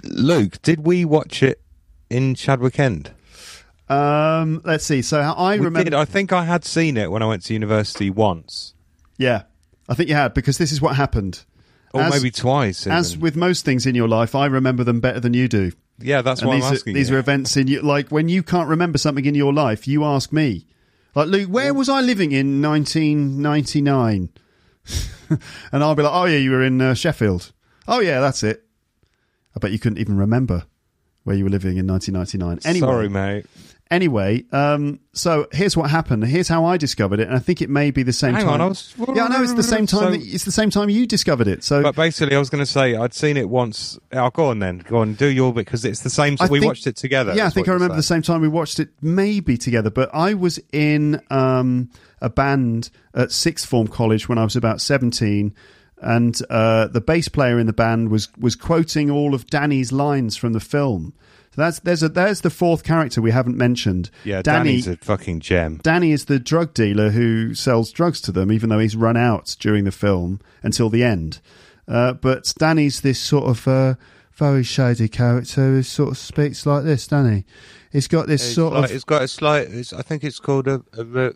Luke, did we watch it in Chadwick End? Um, let's see. So I We remember. did. I think I had seen it when I went to university once, Yeah, I think you had because this is what happened. or As- maybe twice. As with most things in your life, I remember them better than you do. yeah, that's and why these I'm are, asking. these you. are events in you. Like when you can't remember something in your life, you ask me. Like Luke, where was I living in 1999? and I'll be like, oh yeah, you were in uh, Sheffield. Oh yeah, that's it. I bet you couldn't even remember where you were living in 1999. Anyway, Sorry, mate. Anyway, um, so here's what happened. Here's how I discovered it, and I think it may be the same Hang time. on, I was- yeah, I know it's the same time. So- that, it's the same time you discovered it. So But basically, I was going to say I'd seen it once. I'll go on then. Go on, do your bit because it's the same. I we think- watched it together. Yeah, I think I remember the same time we watched it, maybe together. But I was in um, a band at sixth form college when I was about seventeen, and uh, the bass player in the band was was quoting all of Danny's lines from the film. So that's there's a there's the fourth character we haven't mentioned. Yeah, Danny. Danny's a fucking gem. Danny is the drug dealer who sells drugs to them, even though he's run out during the film until the end. Uh, but Danny's this sort of uh, very shady character who sort of speaks like this, Danny. He's got this It's, sort like, of. it's got a slight. It's, I think it's called a, a, ro-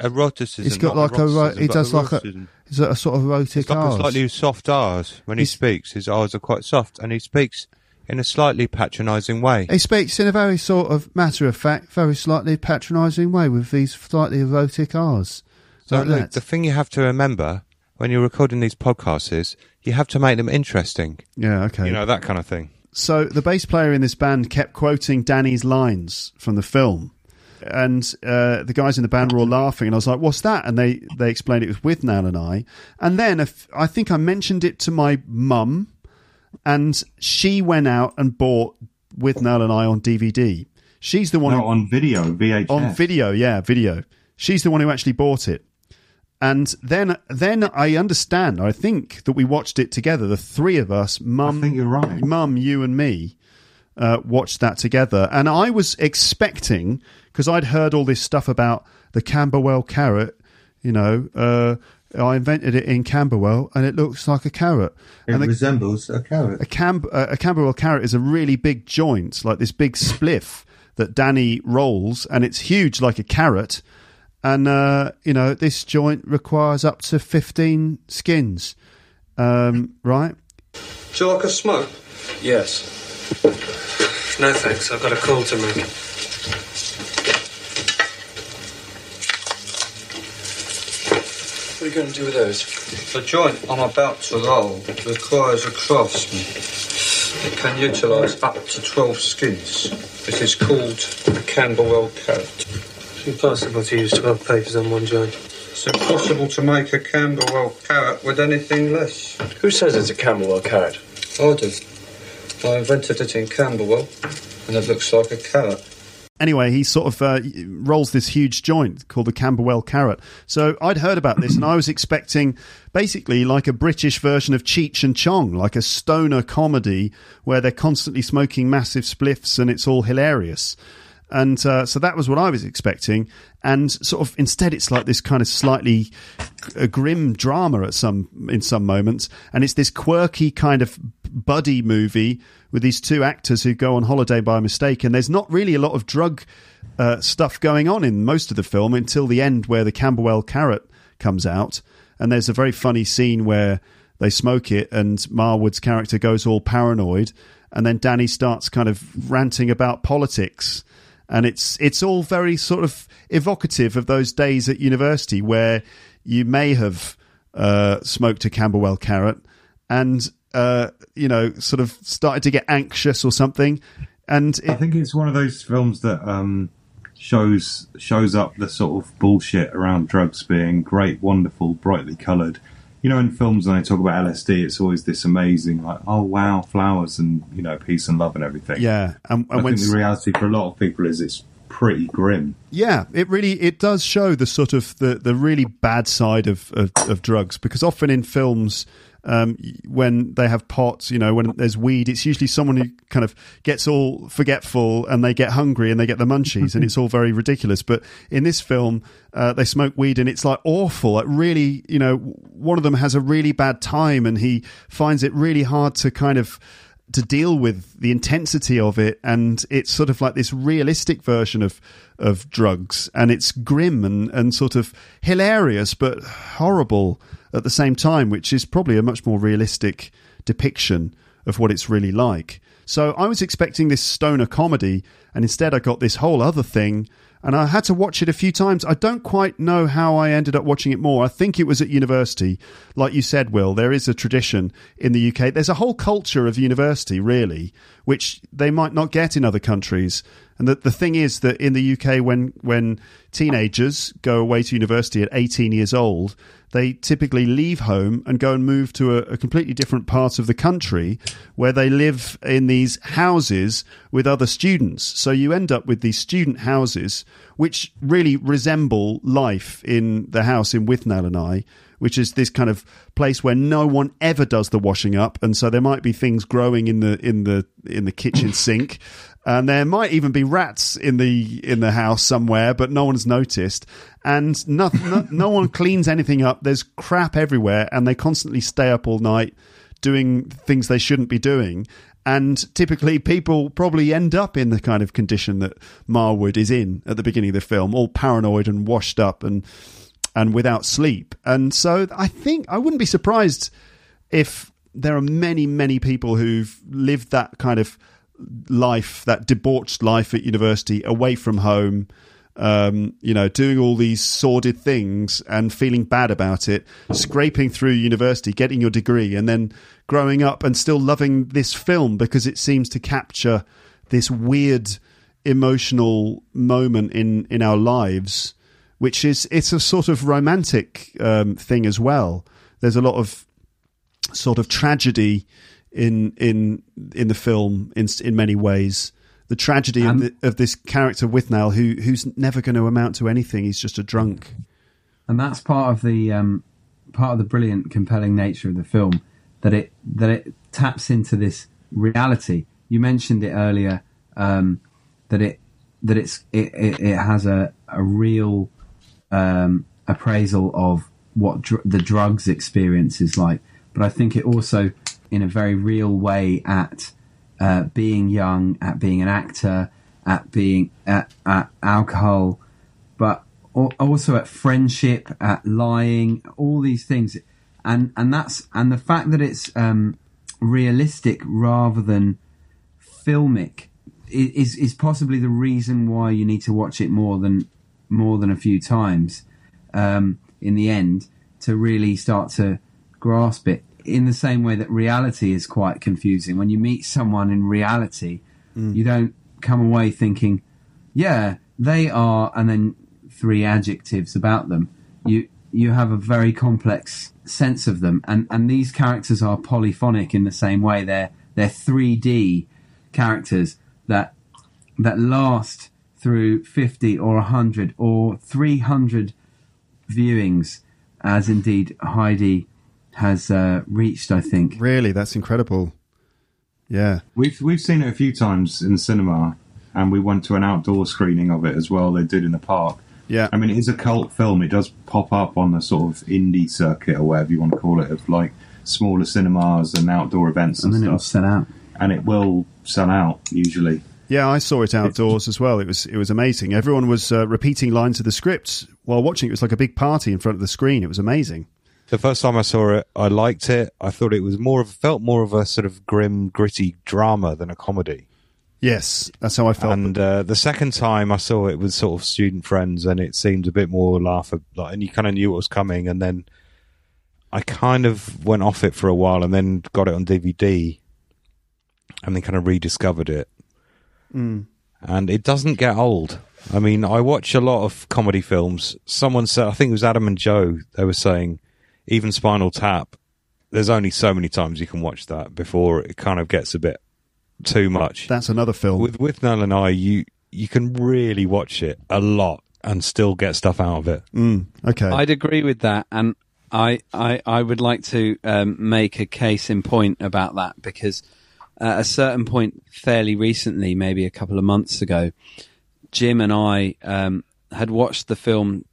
eroticism. He's got like a. He does like a. eroticism. A sort of erotic It's like a slightly soft R's when he speaks. His R's are quite soft, and he speaks in a slightly patronising way. He speaks in a very sort of matter of fact, very slightly patronising way with these slightly erotic R's. So, like that. the thing you have to remember when you're recording these podcasts is you have to make them interesting. Yeah, okay. You know that kind of thing. So the bass player in this band kept quoting Danny's lines from the film. And uh, the guys in the band were all laughing, and I was like, "What's that?" And they they explained it was Withnail and I. And then if, I think I mentioned it to my mum, and she went out and bought Withnail and I on DVD. She's the one No, who, on video, VHS. on video, yeah, video. She's the one who actually bought it. And then, then I understand. I think that we watched it together. The three of us, mum, I think you're right. mum, you, and me, uh, watched that together. And I was expecting because I'd heard all this stuff about the Camberwell carrot. You know, uh, I invented it in Camberwell, and it looks like a carrot. It and the, resembles a carrot. a, cam- uh, a Camberwell carrot is a really big joint, like this big spliff that Danny rolls, and it's huge like a carrot. And, uh, you know, this joint requires up to 15 skins, um, right? Do you like a smoke? Yes. No thanks, I've got a call to make. What are you going to do with those? The joint I'm about to roll requires a craftsman. It can utilise up to 12 skins. It is called a Camberwell carrot. It's impossible to use 12 papers on one joint. It's impossible to make a Camberwell carrot with anything less. Who says it's a Camberwell carrot? I do. I invented it in Camberwell, and it looks like a carrot. Anyway, he sort of uh, rolls this huge joint called the Camberwell carrot. So I'd heard about this, and I was expecting basically like a British version of Cheech and Chong, like a stoner comedy where they're constantly smoking massive spliffs and it's all hilarious. And uh, so that was what I was expecting. And sort of instead, it's like this kind of slightly uh, grim drama at some in some moments, and it's this quirky kind of buddy movie with these two actors who go on holiday by mistake. And there's not really a lot of drug uh, stuff going on in most of the film until the end, where the Camberwell carrot comes out, and there's a very funny scene where they smoke it, and Marwood's character goes all paranoid, and then Danny starts kind of ranting about politics and it's it's all very sort of evocative of those days at university where you may have uh, smoked a Camberwell carrot and uh, you know sort of started to get anxious or something. And I think it's one of those films that um, shows shows up the sort of bullshit around drugs being great, wonderful, brightly coloured. You know, in films when they talk about LSD, it's always this amazing, like, oh wow, flowers and you know, peace and love and everything. yeah, and, and I when think the reality for a lot of people is it's pretty grim. Yeah, it really it does show the sort of the, the really bad side of, of, of drugs because often in films um, when they have pots, you know, when there's weed, it's usually someone who kind of gets all forgetful and they get hungry and they get the munchies and it's all very ridiculous. But in this film, uh, they smoke weed and it's like awful. Like really, you know, one of them has a really bad time and he finds it really hard to kind of to deal with the intensity of it and it's sort of like this realistic version of of drugs and it's grim and and sort of hilarious but horrible at the same time which is probably a much more realistic depiction of what it's really like so i was expecting this stoner comedy and instead i got this whole other thing and I had to watch it a few times. I don't quite know how I ended up watching it more. I think it was at university. Like you said, Will, there is a tradition in the UK. There's a whole culture of university, really, which they might not get in other countries. And the, the thing is that in the UK, when, when teenagers go away to university at 18 years old, they typically leave home and go and move to a, a, completely different part of the country where they live in these houses with other students. So you end up with these student houses, which really resemble life in the house in Withnail and I, which is this kind of place where no one ever does the washing up, and so there might be things growing in the in the in the kitchen sink. And there might even be rats in the in the house somewhere, but no one's noticed. And no, no, no one cleans anything up. There's crap everywhere, and they constantly stay up all night doing things they shouldn't be doing. And typically, people probably end up in the kind of condition that Marwood is in at the beginning of the film, all paranoid and washed up and and without sleep. And so, I think I wouldn't be surprised if there are many, many people who've lived that kind of life, that debauched life at university, away from home, um, you know, doing all these sordid things and feeling bad about it, scraping through university, getting your degree, and then growing up and still loving this film because it seems to capture this weird emotional moment in in our lives, which is it's a sort of romantic um, thing as well. There's a lot of sort of tragedy in in in the film in in many ways. The tragedy of, Um, the, of this character Withnail, who who's never going to amount to anything. He's just a drunk. and that's part of the um, part of the brilliant, compelling nature of the film that it that it taps into this reality. You mentioned it earlier um, that it that it's it, it, it has a a real um, appraisal of what dr- the drugs experience is like, but I think it also, in a very real way, at uh, being young, at being an actor, at being at, at alcohol, but also at friendship, at lying, all these things, and and that's and the fact that it's um, realistic rather than filmic is is possibly the reason why you need to watch it more than more than a few times um, in the end to really start to grasp it. In the same way that reality is quite confusing. When you meet someone in reality, you don't come away thinking, "Yeah, they are," and then three adjectives about them. You you have a very complex sense of them, and and these characters are polyphonic in the same way. They're they're three D characters that that last through 50 or 100 or 300 viewings, as indeed Heidi has uh, reached, I think. Really, that's incredible. Yeah. We've we've seen it a few times in the cinema, and we went to an outdoor screening of it as well. They did in the park. Yeah. I mean, it is a cult film. It does pop up on the sort of indie circuit or whatever you want to call it, of like smaller cinemas and outdoor events and, And then it'll stuff. sell out. And it will sell out usually. Yeah, I saw it outdoors as well. It was it was amazing. Everyone was uh, repeating lines of the script while watching. It was like a big party in front of the screen. It was amazing. The first time I saw it, I liked it. I thought it was more of felt more of a sort of grim, gritty drama than a comedy. Yes, that's how I felt. And uh, the second time I saw it with sort of student friends, and it seemed a bit more laughable, like, and you kind of knew what was coming. And then I kind of went off it for a while, and then got it on DVD, and then kind of rediscovered it. Mm. And it doesn't get old. I mean, I watch a lot of comedy films. Someone said, I think it was Adam and Joe. They were saying, even Spinal Tap. There's only so many times you can watch that before it kind of gets a bit too much. That's another film. With Withnail and I, you you can really watch it a lot and still get stuff out of it. Mm, okay. I'd agree with that, and I I, I would like to um, make a case in point about that because at a certain point, fairly recently, maybe a couple of months ago, Jim and I um, had watched the film.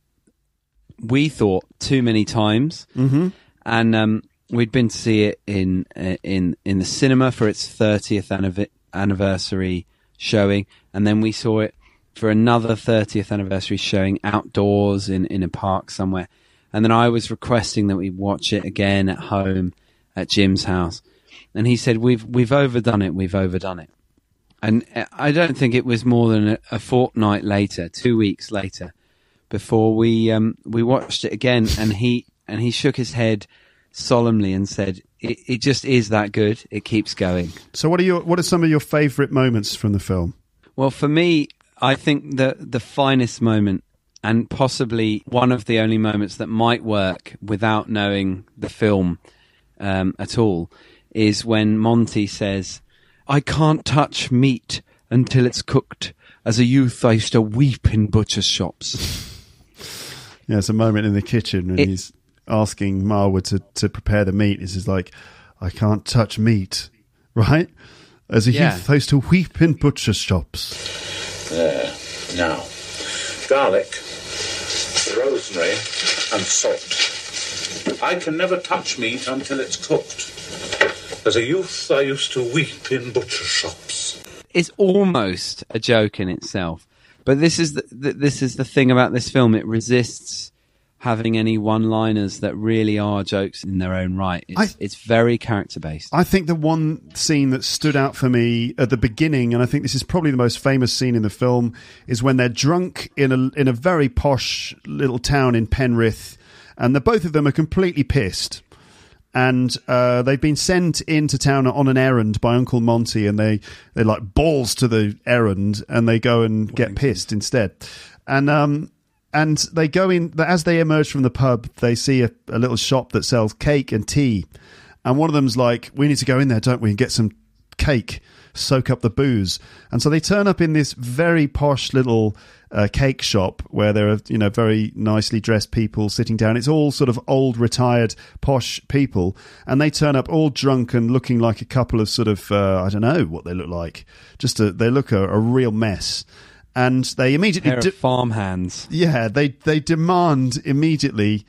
We thought too many times, mm-hmm. and um, we'd been to see it in in in the cinema for its 30th anniversary showing, and then we saw it for another 30th anniversary showing outdoors in in a park somewhere, and then I was requesting that we watch it again at home at Jim's house, and he said we've we've overdone it, we've overdone it, and uh, I don't think it was more than a, a fortnight later, two weeks later, before we um, we watched it again, and he and he shook his head solemnly and said, it, "It just is that good. It keeps going." So, what are your what are some of your favourite moments from the film? Well, for me, I think the the finest moment, and possibly one of the only moments that might work without knowing the film um, at all, is when Monty says, "I can't touch meat until it's cooked." As a youth, I used to weep in butchers' shops. Yeah, it's a moment in the kitchen when It- he's asking Marwood to, to prepare the meat. He's just like, I can't touch meat, right? As a Yeah. youth, I used to weep in butcher shops. There. Now, garlic, rosemary, and salt. I can never touch meat until it's cooked. As a youth, I used to weep in butcher shops. it's almost a joke in itself. But this is the, the this is the thing about this film. It resists having any one-liners that really are jokes in their own right. It's, it's very character based. I think the one scene that stood out for me at the beginning, and I think this is probably the most famous scene in the film, is when they're drunk in a in a very posh little town in Penrith, and the both of them are completely pissed. And uh, they've been sent into town on an errand by Uncle Monty, and they they like balls to the errand, and they go and get pissed instead. And um, and they go in as they emerge from the pub, they see a, a little shop that sells cake and tea, and one of them's like, "We need to go in there, don't we, and get some cake, soak up the booze." And so they turn up in this very posh little uh, cake shop where there are you know very nicely dressed people sitting down. It's all sort of old, retired, posh people, and they turn up all drunk and looking like a couple of sort of uh, I don't know what they look like. Just a, they look a, a real mess. And they immediately of farm hands. yeah, they they demand immediately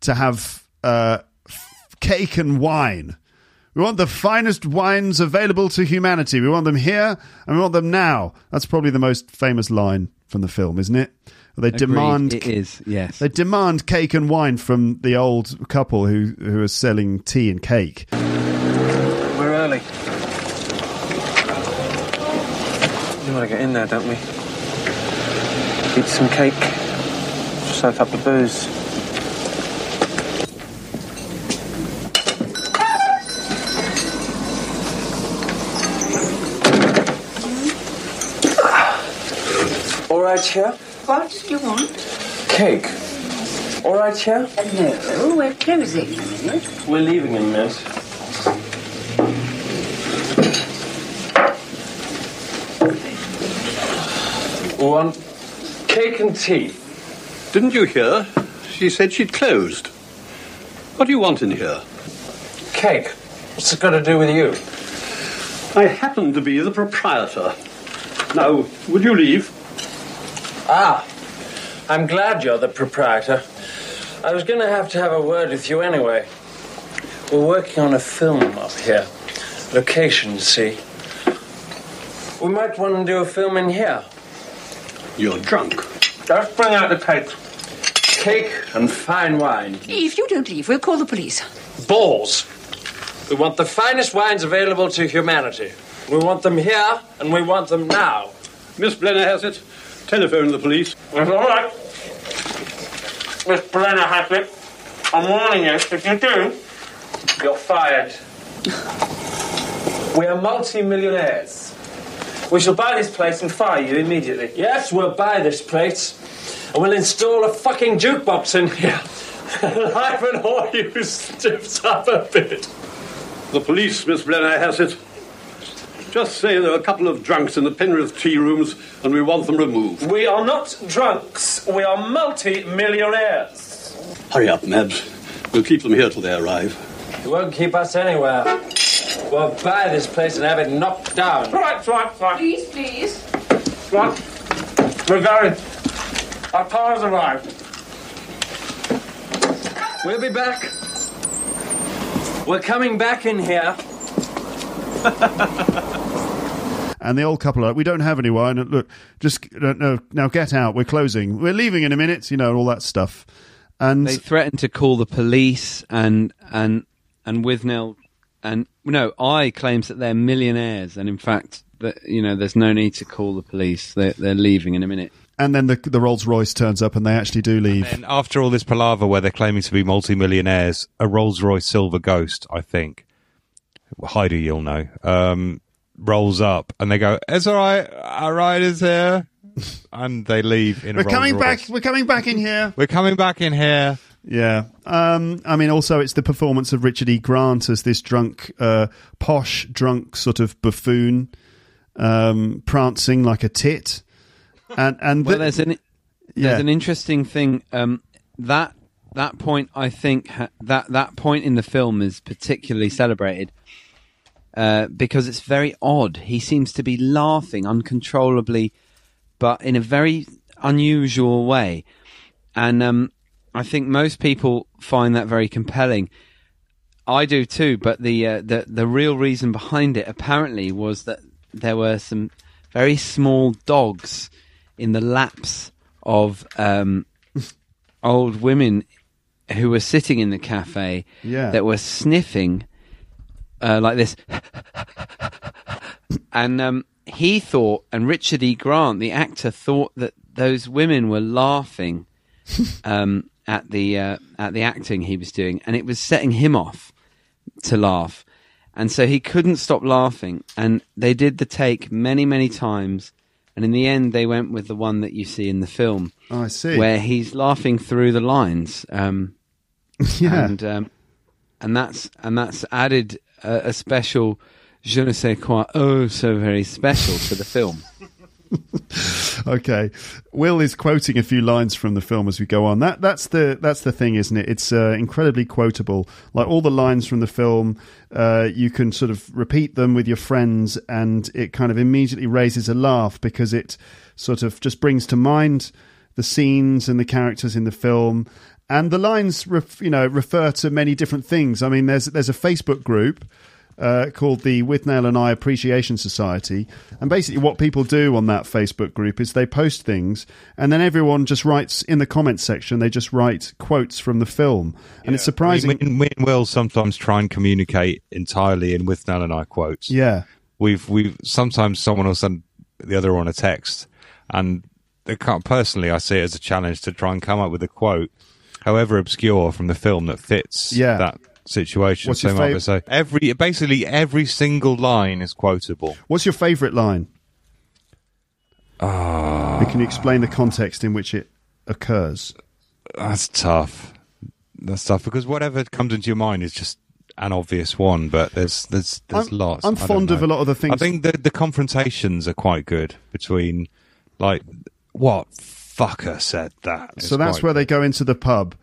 to have uh, f- cake and wine. We want the finest wines available to humanity. We want them here and we want them now. That's probably the most famous line from the film, isn't it? They Agreed. demand It is, yes. They demand cake and wine from the old couple who who are selling tea and cake. We're early. We want to get in there, don't we? Eat some cake. Soak up the booze. All right, here? What do you want? Cake. All right, here? Uh, no, oh, we're closing in a minute. We're leaving in a minute. One cake and tea. Didn't you hear? She said she'd closed. What do you want in here? Cake. What's it got to do with you? I happen to be the proprietor. Now, would you leave? Ah, I'm glad you're the proprietor. I was going to have to have a word with you anyway. We're working on a film up here. Location, see? We might want to do a film in here. You're drunk. Just bring out the cake. Cake and fine wine. If you don't leave, we'll call the police. Balls. We want the finest wines available to humanity. We want them here, and we want them now. Miss Blenner has it. Telephone the police. That's all right. Miss Brenner has it. I'm warning you, if you do, you're fired. we are multi-millionaires. We shall buy this place and fire you immediately. Yes, we'll buy this place. And we'll install a fucking jukebox in here. Liven all you stiffs up a bit. The police, Miss Blenner has it. Just say there are a couple of drunks in the Penrith tea rooms and we want them removed. We are not drunks. We are multi-millionaires. Hurry up, Mabs. We'll keep them here till they arrive. You won't keep us anywhere. We'll buy this place and have it knocked down. Right, right, right. Please, please. Right. We're going. Our car's arrived. We'll be back. We're coming back in here. And the old couple are like, we don't have any wine. Look, just no, no, now get out. We're closing. We're leaving in a minute. You know, all that stuff. And They threatened to call the police, and and and Withnail and no, I claims that they're millionaires, and in fact, that you know, there's no need to call the police. They're they're leaving in a minute. and then the the Rolls Royce turns up, and they actually do leave. And after all this palaver where they're claiming to be multi-millionaires, a Rolls-Royce Silver Ghost, I think, Heidi, you'll know, um, rolls up and they go, "It's all right, our rider's here," and they leave in We're coming back. We're coming back in here. We're coming back in here. Yeah. Um, I mean, also, it's the performance of Richard E. Grant as this drunk, uh, posh, drunk sort of buffoon, um, prancing like a tit. And and Well, there's an Yeah. there's an interesting thing. Um, that that point, I think ha- that that point in the film is particularly celebrated uh, because it's very odd. He seems to be laughing uncontrollably, but in a very unusual way, and um, I think most people find that very compelling. I do too, but the uh, the the real reason behind it apparently was that there were some very small dogs in the laps of um, old women who were sitting in the cafe Yeah. that were sniffing uh, like this, and um, he thought, and Richard E. Grant, the actor, thought that those women were laughing um, at the uh, at the acting he was doing, and it was setting him off to laugh, and so he couldn't stop laughing. And they did the take many, many times, and in the end, they went with the one that you see in the film, Oh, I see. where he's laughing through the lines. Um, Yeah. and um, and that's and that's added a, a special je ne sais quoi oh so very special to the film. okay, Will is quoting a few lines from the film as we go on. That that's the that's the thing, isn't it? It's uh, incredibly quotable. Like all the lines from the film, uh, you can sort of repeat them with your friends, and it kind of immediately raises a laugh because it sort of just brings to mind the scenes and the characters in the film. And the lines, ref, you know, refer to many different things. I mean, there's there's a Facebook group uh, called the Withnail and I Appreciation Society. And basically, what people do on that Facebook group is they post things, and then everyone just writes in the comments section. They just write quotes from the film, and it's surprising. Mean, me and Will sometimes try and communicate entirely in Withnail and I quotes. Yeah, we've we've sometimes someone will send the other one a text, and personally, I see it as a challenge to try and come up with a quote, however obscure, from the film that fits Yeah. that situation. What's so, your fav- so every basically every single line is quotable. What's your favourite line? Ah, And can you explain the context in which it occurs? that's tough. That's tough because whatever comes into your mind is just an obvious one, but there's there's there's I'm- lots. I'm fond of a lot of the things- I think the the confrontations are quite good between like what fucker said that. It's so that's quite where they go into the pub.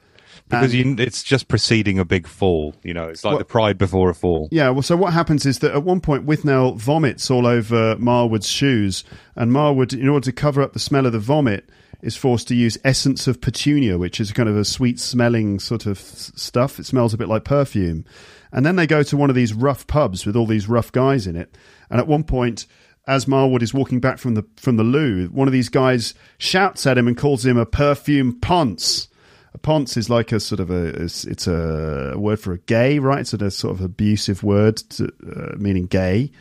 because and- you, it's just preceding a big fall. You know, it's like Well- the pride before a fall. Yeah, well, so what happens is that at one point Withnail vomits all over Marwood's shoes, and Marwood, in order to cover up the smell of the vomit, is forced to use essence of petunia, which is kind of a sweet smelling sort of stuff. It smells a bit like perfume. And then they go to one of these rough pubs with all these rough guys in it. And at one point, as Marwood is walking back from the from the loo, one of these guys shouts at him and calls him a perfume ponce. A ponce is like a sort of a it's, it's a word for a gay, right? It's a sort of abusive word to, uh, meaning gay,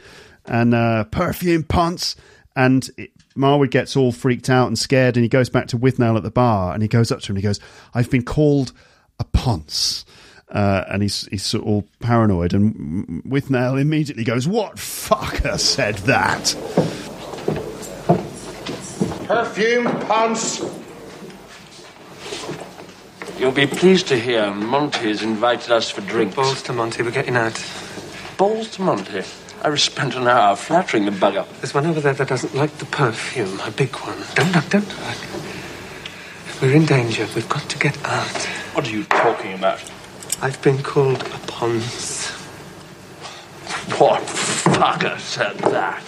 and uh, perfume ponce. And it, Marwood gets all freaked out and scared, and he goes back to Withnail at the bar, and he goes up to him and he goes, "I've been called a ponce." Uh, and he's he's sort of all paranoid, and Withnail immediately goes, "What fucker said that?" Perfume Ponce. You'll be pleased to hear Monty's invited us for drinks. Balls to Monty, we're getting out. Balls to Monty. I spent an hour flattering the bugger. There's one over there that doesn't like the perfume, a big one. Don't look, don't look. We're in danger. We've got to get out. What are you talking about? I've been called a Ponce. What fucker said that?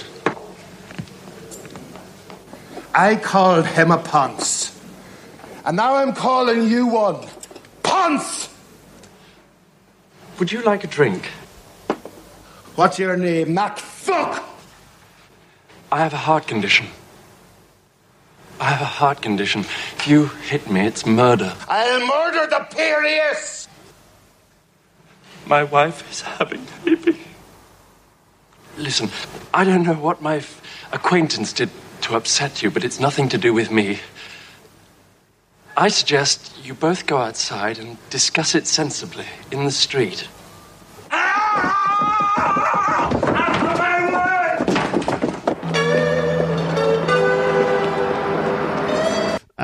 I called him a Ponce. And now I'm calling you one. Ponce! Would you like a drink? What's your name, Matt? Fuck! I have a heart condition. I have a heart condition. If you hit me, it's murder. I'll murder the Perius! My wife is having a baby. Listen, I don't know what my f- acquaintance did to upset you, but it's nothing to do with me. I suggest you both go outside and discuss it sensibly in the street. Ah!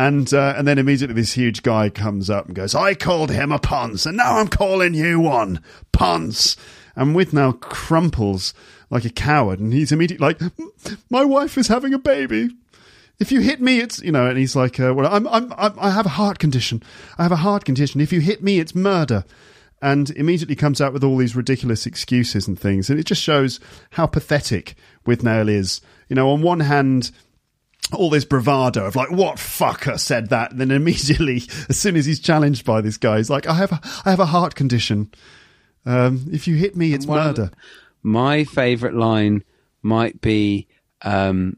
And uh, and then immediately this huge guy comes up and goes, "I called him a ponce, and now I'm calling you one ponce." And Withnail crumples like a coward, and he's immediately like, "My wife is having a baby. If you hit me, it's you know." And he's like, uh, "Well, I'm, I'm, I'm I have a heart condition. I have a heart condition. If you hit me, it's murder." And immediately comes out with all these ridiculous excuses and things, and it just shows how pathetic Withnail is. You know, on one hand all this bravado of like what fucker said that and then immediately as soon as he's challenged by this guy he's like i have a i have a heart condition um, if you hit me it's One of murder My favourite line might be um,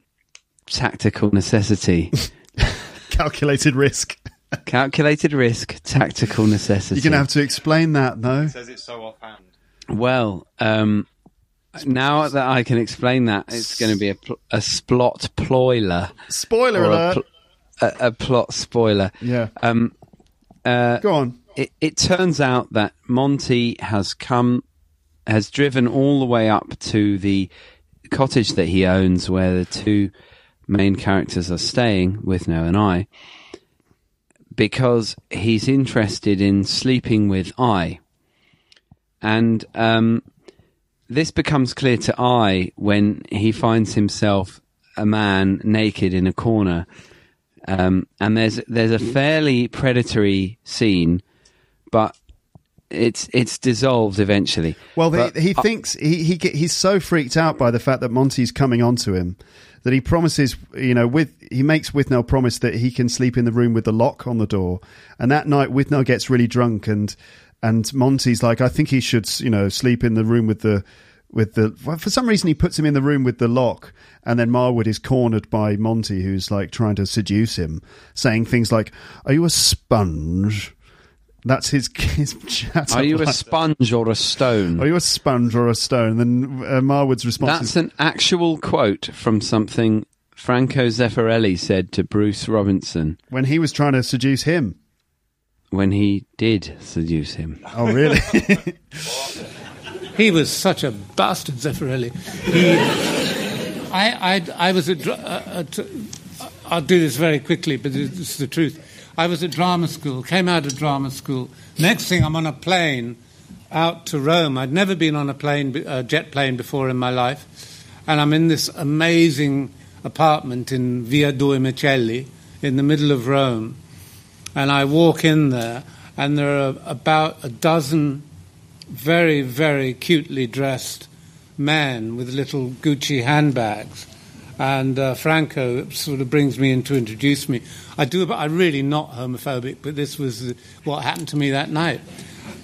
tactical necessity. calculated risk Calculated risk, tactical necessity. you're gonna have to explain that though says it so offhand. Well, um, now that I can explain that, it's going to be a, pl- a splot ploiler. Spoiler Or a alert. pl- a, a plot spoiler. Yeah. Um, uh, Go on. It, it turns out that Monty has come, has driven all the way up to the cottage that he owns, where the two main characters are staying, Withnail and I, because he's interested in sleeping with I. and um, this becomes clear to I when he finds himself a man naked in a corner, um, and there's there's a fairly predatory scene, but it's it's dissolved eventually. Well, But he, he I- thinks he, he he's so freaked out by the fact that Monty's coming on to him that he promises, you know, with he makes Withnail promise that he can sleep in the room with the lock on the door. And that night, Withnail gets really drunk, and and Monty's like, I think he should, you know, sleep in the room with the with the. well, For some reason, he puts him in the room with the lock, and then Marwood is cornered by Monty, who's like trying to seduce him, saying things like, "Are you a sponge?" That's his. his chat Are you a sponge or a stone? Are you a sponge or a stone? Then uh, Marwood's response That's is, an actual quote from something Franco Zeffirelli said to Bruce Robinson when he was trying to seduce him. When he did seduce him. Oh, really? He was such a bastard, Zeffirelli. He, I, I, I was a. dra- uh, uh, t- I'll do this very quickly, but this is the truth. I was at drama school, came out of drama school. Next thing, I'm on a plane out to Rome. I'd never been on a plane, be- uh, jet plane before in my life, and I'm in this amazing apartment in Via Due Macelli in the middle of Rome. And I walk in there, and there are about a dozen very, very cutely dressed men with little Gucci handbags. And uh, Franco sort of brings me in to introduce me. I do, but I'm really not homophobic, but this was what happened to me that night.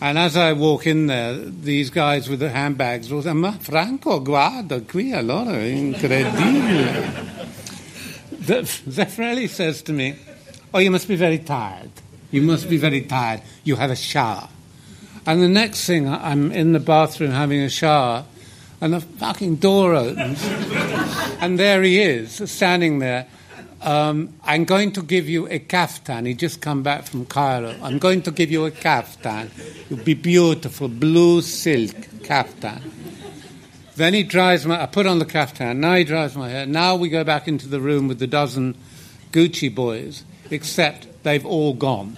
And as I walk in there, these guys with the handbags will say, Ma Franco, guarda qui, allora, incredibile. Zeffirelli says to me, Oh, you must be very tired. You must be very tired. You have a shower. And the next thing, I'm in the bathroom having a shower, and the fucking door opens, and there he is, standing there. Um, I'm going to give you a kaftan. He just come back from Cairo. I'm going to give you a kaftan. You'll be beautiful, blue silk kaftan. Then he dries my. I put on the kaftan. Now he dries my hair. Now we go back into the room with the dozen Gucci boys, except they've all gone.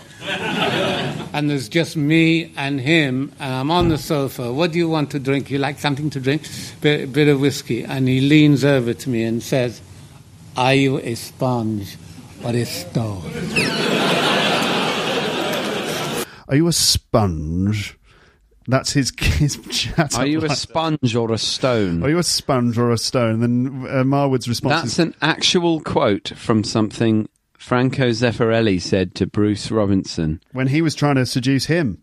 and there's just me and him, and I'm on the sofa. What do you want to drink? You like something to drink? Bit, bit of whiskey. And he leans over to me and says, Are you a sponge or a stone? Are you a sponge? That's his his chat. Are you a line. sponge or a stone? Are you a sponge or a stone? Then uh, Marwood's response That's is, an actual quote from something Franco Zeffirelli said to Bruce Robinson when he was trying to seduce him.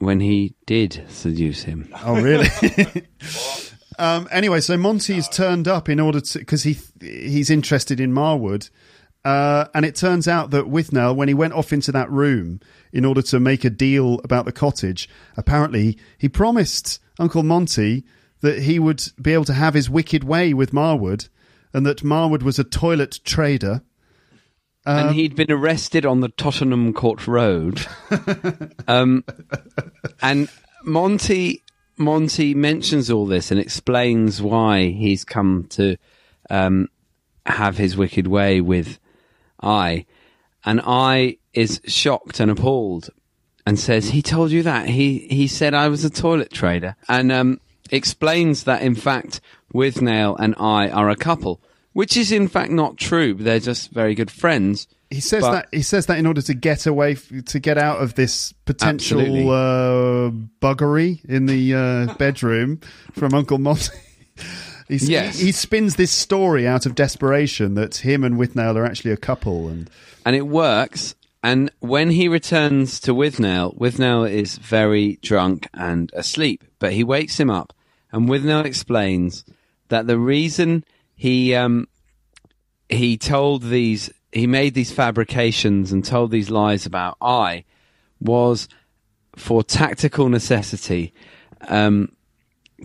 when he did seduce him. Oh, really? um, anyway, so Monty's turned up in order to because he he's interested in Marwood, uh, and it turns out that Withnail, when he went off into that room in order to make a deal about the cottage, apparently he promised Uncle Monty that he would be able to have his wicked way with Marwood, and that Marwood was a toilet trader. Um, and he'd been arrested on the Tottenham Court Road. um, and Monty Monty mentions all this and explains why he's come to um, have his wicked way with I, and I is shocked and appalled and says, "He told you that? He he said I was a toilet trader," and um, explains that in fact Withnail and I are a couple, which is in fact not true. They're just very good friends. He says But- that he says that in order to get away f- to get out of this potential uh, buggery in the uh, bedroom from Uncle Monty. Yes. he, he spins this story out of desperation that him and Withnail are actually a couple, and and it works. And when he returns to Withnail, Withnail is very drunk and asleep, but he wakes him up, and Withnail explains that the reason he um, he told these he made these fabrications and told these lies about I was for tactical necessity, um,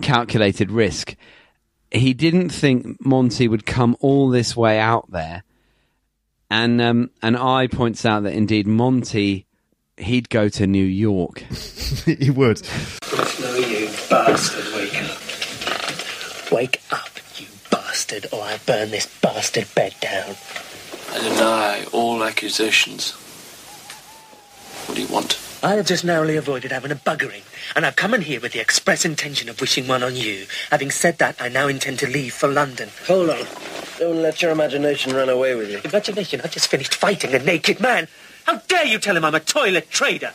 calculated risk. He didn't think Monty would come all this way out there and um, and I points out that indeed Monty he'd go to New York. he would. No, you bastard, wake up. Wake up, you bastard, or I burn this bastard bed down. I deny all accusations. What do you want? I have just narrowly avoided having a buggering, and I've come in here with the express intention of wishing one on you. Having said that, I now intend to leave for London. Hold on. Don't let your imagination run away with you. Imagination? I've just finished fighting a naked man. How dare you tell him I'm a toilet trader?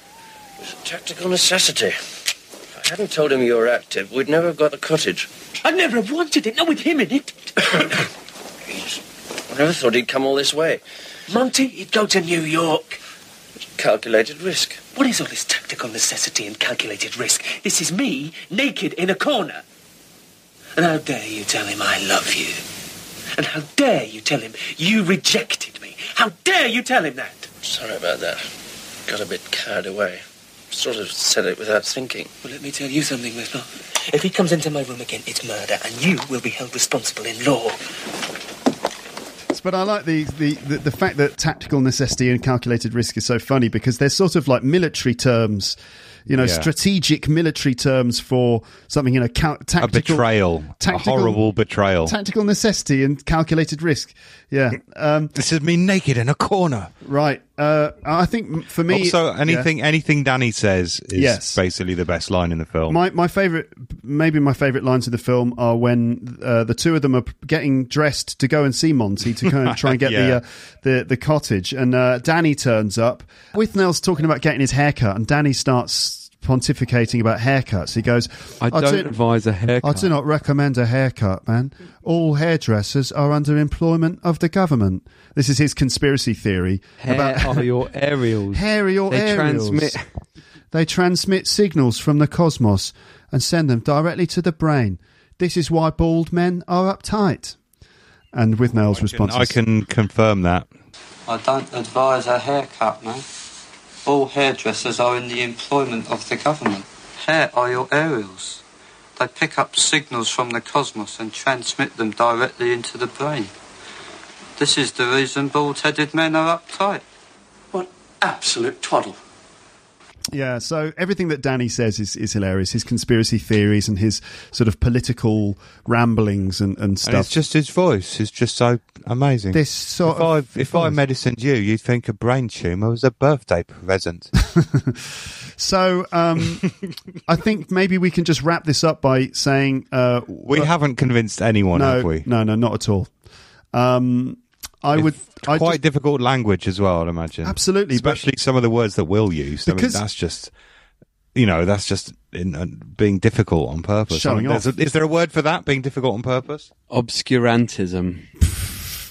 It's a tactical necessity. If I hadn't told him you were active, we'd never have got the cottage. I'd never have wanted it, not with him in it. I never thought he'd come all this way. Monty, he'd go to New York. Calculated risk. What is all this tactical necessity and calculated risk? This is me, naked in a corner. And how dare you tell him I love you? And how dare you tell him you rejected me? How dare you tell him that? Sorry about that. Got a bit carried away. Sort of said it without thinking. Well, let me tell you something, Whistle. If he comes into my room again, it's murder, and you will be held responsible in law. But I like the, the, the, the fact that tactical necessity and calculated risk is so funny because they're sort of like military terms, you know, Yeah. strategic military terms for something, you know, cal- tactical. a betrayal, tactical- a horrible betrayal. Tactical necessity and calculated risk. Yeah. Um, this is me naked in a corner. Right. Uh, I think for me. also, yeah. anything anything Danny says is Yes. basically the best line in the film. My my favorite, maybe my favorite lines of the film are when uh, the two of them are getting dressed to go and see Monty to kind of try and get the uh, the the cottage, and uh, Danny turns up. with Withnail's talking about getting his haircut, and Danny starts pontificating about haircuts. He goes, I don't advise a haircut." I do not recommend a haircut, man. All hairdressers are under employment of the government." This is his conspiracy theory Hair about are your aerials. Hair are your They aerials. transmit- They transmit signals from the cosmos and send them directly to the brain. This is why bald men are uptight. And Withnail's response, I can confirm that. I don't advise a haircut, man. All hairdressers are in the employment of the government. Hair are your aerials. They pick up signals from the cosmos and transmit them directly into the brain. This is the reason bald-headed men are uptight. What absolute twaddle. Yeah, so everything that Danny says is, is hilarious. His conspiracy theories and his sort of political ramblings and, and And stuff. it's just his voice is just so amazing. This sort if of I if I medicined you, you'd think a brain tumor was a birthday present. So um, I think maybe we can just wrap this up by saying uh, we haven't convinced anyone, no, have we? No, no, not at all. Um, I would. I Quite difficult language as well, I'd imagine. Absolutely, but- especially some of the words that Will used. I mean, Because- that's just. You know, that's just in, uh, being difficult on purpose. Showing I mean, off. A, is there a word for that? Being difficult on purpose? Obscurantism.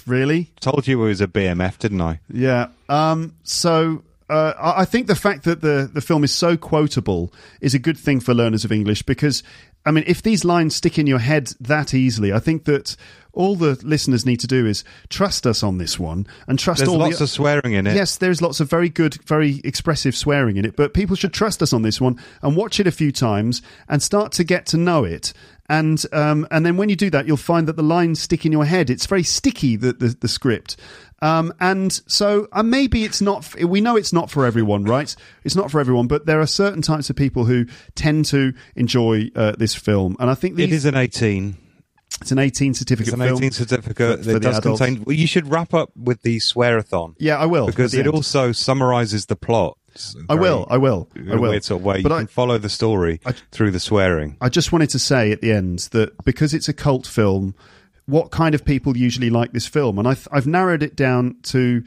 Really? Told you it was a BMF, didn't I? Yeah. Um, so uh, I I think the fact that the, the film is so quotable is a good thing for learners of English because, I mean, if these lines stick in your head that easily, I think that all the listeners need to do is trust us on this one and trust There's all lots the, of swearing in it. Yes, there's lots of very good, very expressive swearing in it, but people should trust us on this one and watch it a few times and start to get to know it. And um, and then when you do that, you'll find that the lines stick in your head. It's very sticky, the the, the script. Um, and so uh, maybe it's not. f- We know it's not for everyone, right? It's not for everyone, but there are certain types of people who tend to enjoy uh, this film, and I think It these, is an 18. It's an 18 certificate. It's an film 18 certificate for- for that does adults. contain. Well, you should wrap up with the swearathon. Yeah, I will, because it end. also summarises the plot. I will, I will, in I a will. weird sort of way. But you I- can follow the story through the swearing. I just wanted to say at the end that because it's a cult film, what kind of people usually like this film? And I've, I've narrowed it down to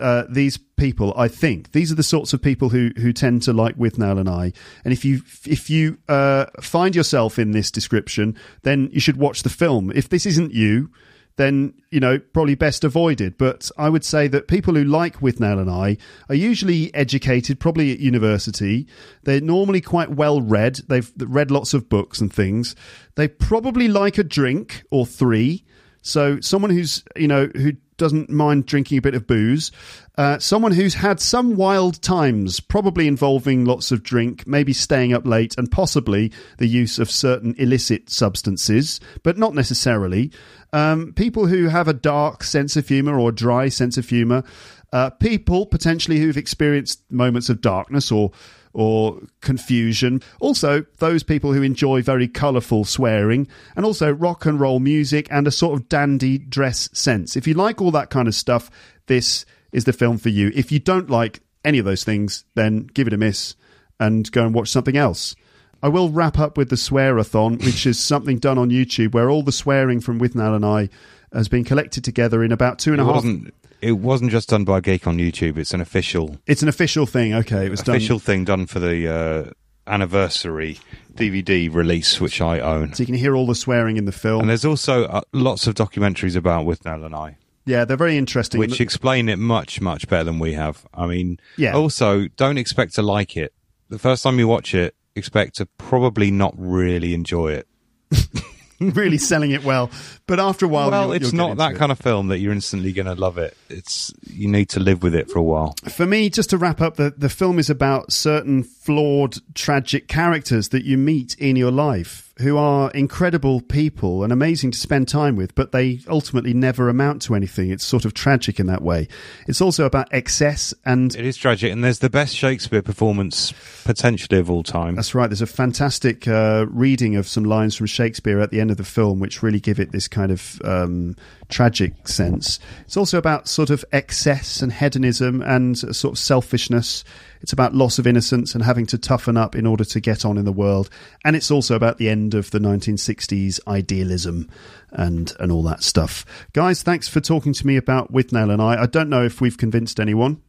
uh, these people. I think these are the sorts of people who who tend to like Withnail and I. And if you if you uh, find yourself in this description, then you should watch the film. If this isn't you. Then you know probably best avoided. But I would say that people who like Withnail and I are usually educated, probably at university. They're normally quite well read. They've read lots of books and things. They probably like a drink or three. So someone who's you know who doesn't mind drinking a bit of booze, uh, someone who's had some wild times, probably involving lots of drink, maybe staying up late, and possibly the use of certain illicit substances, but not necessarily. Um, people who have a dark sense of humor or dry sense of humor. Uh, people potentially who've experienced moments of darkness or or confusion. Also, those people who enjoy very colourful swearing and also rock and roll music and a sort of dandy dress sense. If you like all that kind of stuff, this is the film for you. If you don't like any of those things, then give it a miss and go and watch something else. I will wrap up with the swearathon, which is something done on YouTube where all the swearing from Withnail and I has been collected together in about two and It a half. wasn't. It wasn't just done by geek on YouTube. It's an official It's an official thing. Okay, it was official done. thing done for the uh, anniversary DVD release, which I own. So you can hear all the swearing in the film. And there's also uh, lots of documentaries about Withnail and I, Yeah, they're very interesting. which explain it much, much better than we have. I mean, Yeah. Also, don't expect to like it. The first time you watch it, expect to probably not really enjoy it. really selling it well, but after a while, well, you'll- it's you'll not that it. kind of film that you're instantly going to love it. It's you need to live with it for a while. For me, just to wrap up, the, the film is about certain flawed, tragic characters that you meet in your life who are incredible people and amazing to spend time with, but they ultimately never amount to anything. It's sort of tragic in that way. It's also about excess and. It is tragic, and there's the best Shakespeare performance potentially of all time. That's right. There's a fantastic uh, reading of some lines from Shakespeare at the end of the film, which really give it this kind of um, tragic sense. It's also about sort of excess and hedonism and sort of selfishness. It's about loss of innocence and having to toughen up in order to get on in the world. And it's also about the end of the 1960s idealism and and all that stuff. Guys, thanks for talking to me about Withnail and I. I don't know if we've convinced anyone.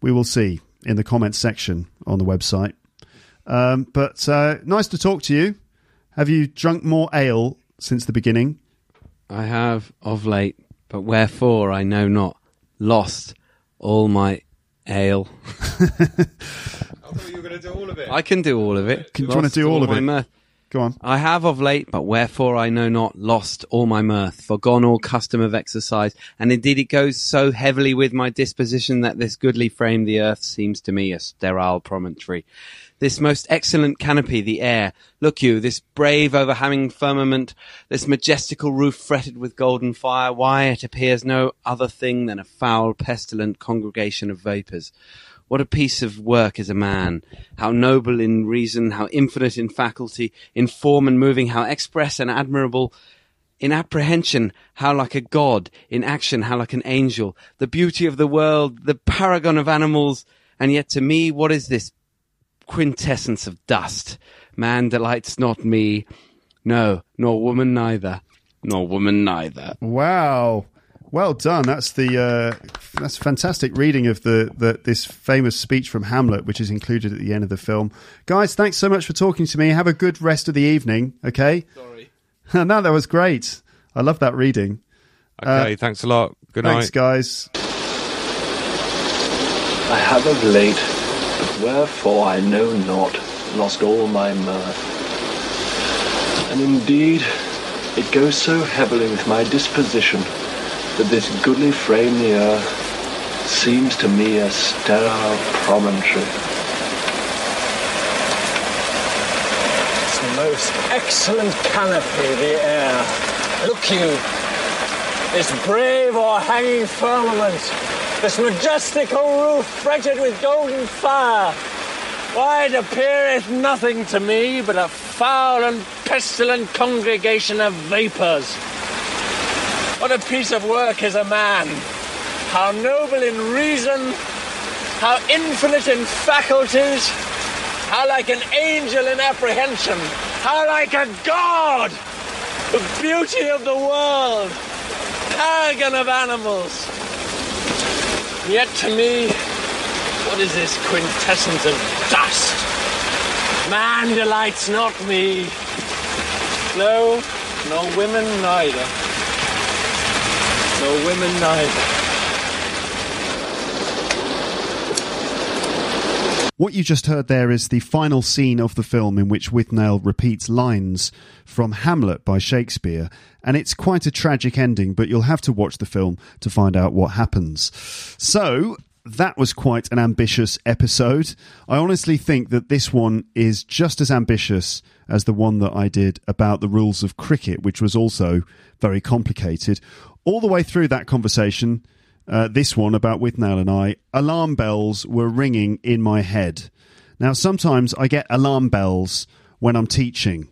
We will see in the comments section on the website. Um, but uh, nice to talk to you. Have you drunk more ale since the beginning? I have of late, but wherefore I know not. Lost all my ale. I thought you were going to do all of it. I can do all of it. Do you wanna do all of it? mirth. Go on. I have of late, but wherefore I know not, lost all my mirth, forgone all custom of exercise, and indeed it goes so heavily with my disposition that this goodly frame, the earth, seems to me a sterile promontory. This most excellent canopy, the air, look you, this brave overhanging firmament, this majestical roof fretted with golden fire, why it appears no other thing than a foul, pestilent congregation of vapours. What a piece of work is a man! How noble in reason, how infinite in faculty, in form and moving, how express and admirable. In apprehension, how like a god, in action, how like an angel, the beauty of the world, the paragon of animals, and yet to me, what is this quintessence of dust? Man delights not me, no, nor woman neither, nor woman neither. Wow. Well done. That's the uh, that's a fantastic reading of the, the this famous speech from Hamlet, which is included at the end of the film. Guys, thanks so much for talking to me. Have a good rest of the evening. Okay. Sorry. no, that was great. I love that reading. Okay, thanks a lot. Good thanks, night. guys. I have of late, but wherefore I know not, lost all my mirth. And indeed, it goes so heavily with my disposition that this goodly frame the earth seems to me a sterile promontory. It's the most excellent canopy, the air. Look you, this brave o'erhanging firmament, this majestical roof fretted with golden fire. Why, it appeareth nothing to me but a foul and pestilent congregation of vapours. What a piece of work is a man! How noble in reason, how infinite in faculties, how like an angel in apprehension, how like a god! The beauty of the world, paragon of animals. Yet to me, what is this quintessence of dust? Man delights not me. No, nor women neither. Nor women neither. What you just heard there is the final scene of the film in which Withnail repeats lines from Hamlet by Shakespeare, and it's quite a tragic ending, but you'll have to watch the film to find out what happens. So, that was quite an ambitious episode. I honestly think that this one is just as ambitious as the one that I did about the rules of cricket, which was also very complicated. All the way through that conversation, uh, this one about Withnail and I, alarm bells were ringing in my head. Now, sometimes I get alarm bells when I'm teaching.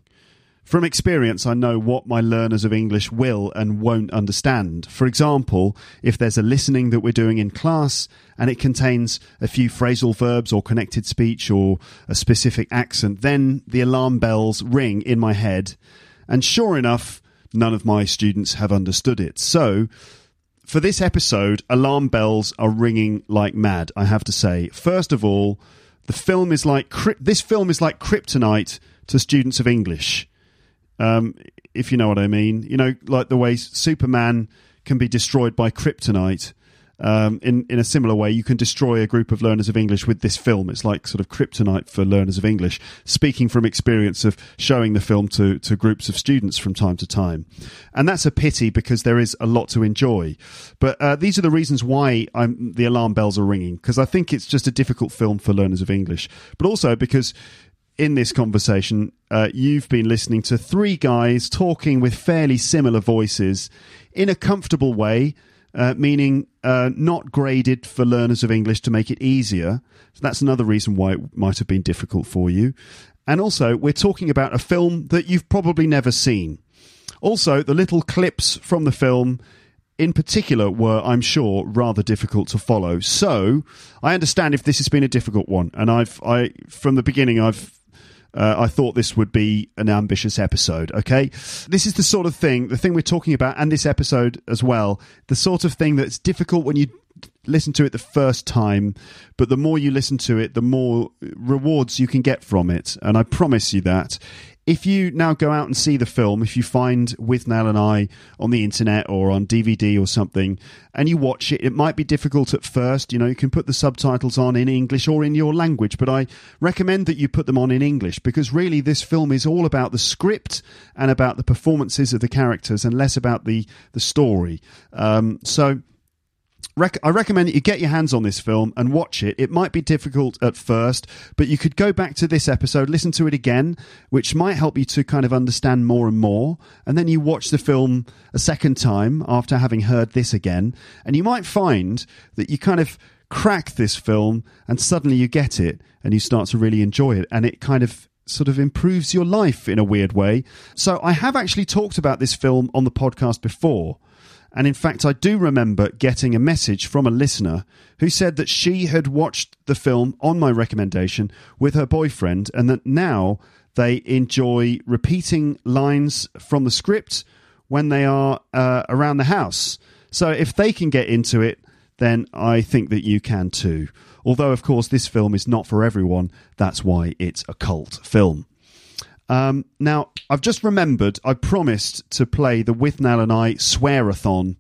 From experience, I know what my learners of English will and won't understand. For example, if there's a listening that we're doing in class and it contains a few phrasal verbs or connected speech or a specific accent, then the alarm bells ring in my head. And sure enough, none of my students have understood it. So, for this episode, alarm bells are ringing like mad, I have to say. First of all, the film is like this film is like kryptonite to students of English. Um, if you know what I mean, you know, like the way Superman can be destroyed by kryptonite. Um, in in a similar way, you can destroy a group of learners of English with this film. It's like sort of kryptonite for learners of English. Speaking from experience of showing the film to to groups of students from time to time, and that's a pity because there is a lot to enjoy. But uh, these are the reasons why I'm, the alarm bells are ringing because I think it's just a difficult film for learners of English, but also because in this conversation, uh, you've been listening to three guys talking with fairly similar voices in a comfortable way, uh, meaning uh, not graded for learners of English to make it easier. So that's another reason why it might have been difficult for you. And also, we're talking about a film that you've probably never seen. Also, the little clips from the film in particular were, I'm sure, rather difficult to follow. So I understand if this has been a difficult one, and I've, I, from the beginning, I've uh, I thought this would be an ambitious episode. Okay, this is the sort of thing, the thing we're talking about, and this episode as well, the sort of thing that's difficult when you listen to it the first time, but the more you listen to it, the more rewards you can get from it. And I promise you that if you now go out and see the film, if you find Withnail and I on the internet or on DVD or something, and you watch it, it might be difficult at first. You know, you can put the subtitles on in English or in your language, but I recommend that you put them on in English because really this film is all about the script and about the performances of the characters and less about the, the story. Um, so rec- I recommend that you get your hands on this film and watch it. It might be difficult at first, but you could go back to this episode, listen to it again, which might help you to kind of understand more and more. And then you watch the film a second time after having heard this again, and you might find that you kind of crack this film and suddenly you get it and you start to really enjoy it. And it kind of sort of improves your life in a weird way. So I have actually talked about this film on the podcast before. And in fact, I do remember getting a message from a listener who said that she had watched the film on my recommendation with her boyfriend and that now they enjoy repeating lines from the script when they are uh, around the house. So if they can get into it, then I think that you can too. Although, of course, this film is not for everyone. That's why it's a cult film. Um, now, I've just remembered I promised to play the Withnail and I swearathon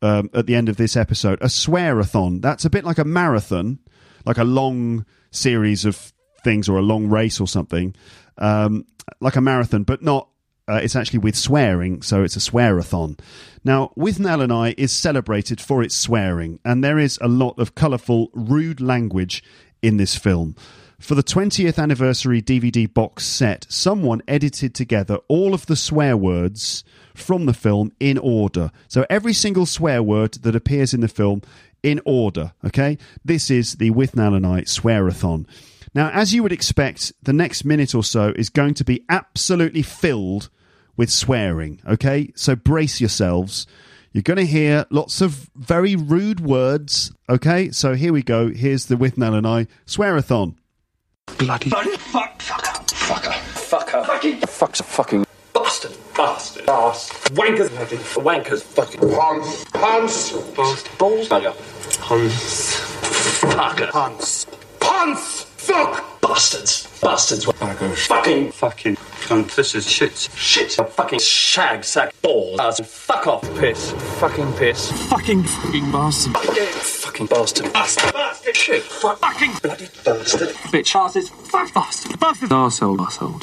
um, at the end of this episode. A swearathon. That's a bit like a marathon, like a long series of things or a long race or something, um, like a marathon, but not. Uh, it's actually with swearing, so it's a swearathon. Now, Withnail and I is celebrated for its swearing, and there is a lot of colourful, rude language in this film. For the 20th anniversary DVD box set, someone edited together all of the swear words from the film in order. So every single swear word that appears in the film in order, okay? This is the Withnail and I swearathon. Now, as you would expect, the next minute or so is going to be absolutely filled with swearing, okay? So brace yourselves. You're going to hear lots of very rude words, okay? So here we go. Here's the Withnail and I swearathon. Bloody fuck, fucker, fucker, Fucker. fucking Fuck's a fucking bastard, bastard, ass, wankers, wankers, fucking Hans, Hans, bastard, balls, bugger, Hans, fucker, Hans, Hans, fuck, bastards, bastards, buggers, fucking, fucking, cunt, this is shit, shit, fucking shag sack, balls, ass, fuck off, piss, fucking piss, fucking, fucking bastard, fucking bastard. bastard, bastard, shit, fuck, fucking bloody bastard, bitch, asses, fuck, bastard, bastard, arsehole, arsehole,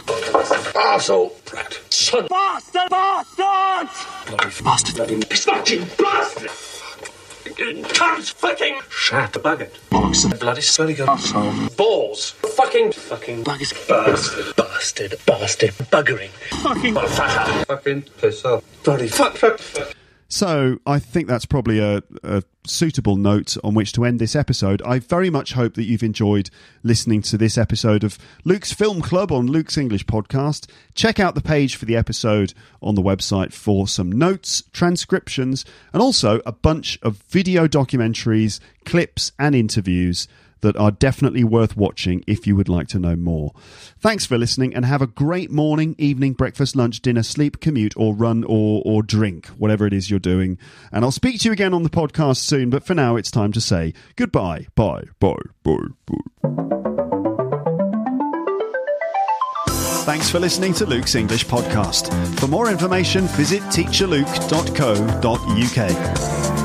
arsehole, right, son, bastard, bastard, bloody bastard, bloody fucking bastard. Cunt, fucking shat, bugger, bollocks, bloody bloody good arsehole, balls, fucking, fucking bloody bastard, bastard, bastard, buggering, fucking motherfucker, fucking piss off, bloody fuck, fuck, fuck. So I think that's probably a, a suitable note on which to end this episode. I very much hope that you've enjoyed listening to this episode of Luke's Film Club on Luke's English podcast. Check out the page for the episode on the website for some notes, transcriptions, and also a bunch of video documentaries, clips, and interviews that are definitely worth watching if you would like to know more. Thanks for listening and have a great morning, evening, breakfast, lunch, dinner, sleep, commute, or run or, or drink, whatever it is you're doing. And I'll speak to you again on the podcast soon, but for now it's time to say goodbye. Bye, bye, bye, bye. Thanks for listening to Luke's English podcast. For more information, visit teacherluke.co.uk.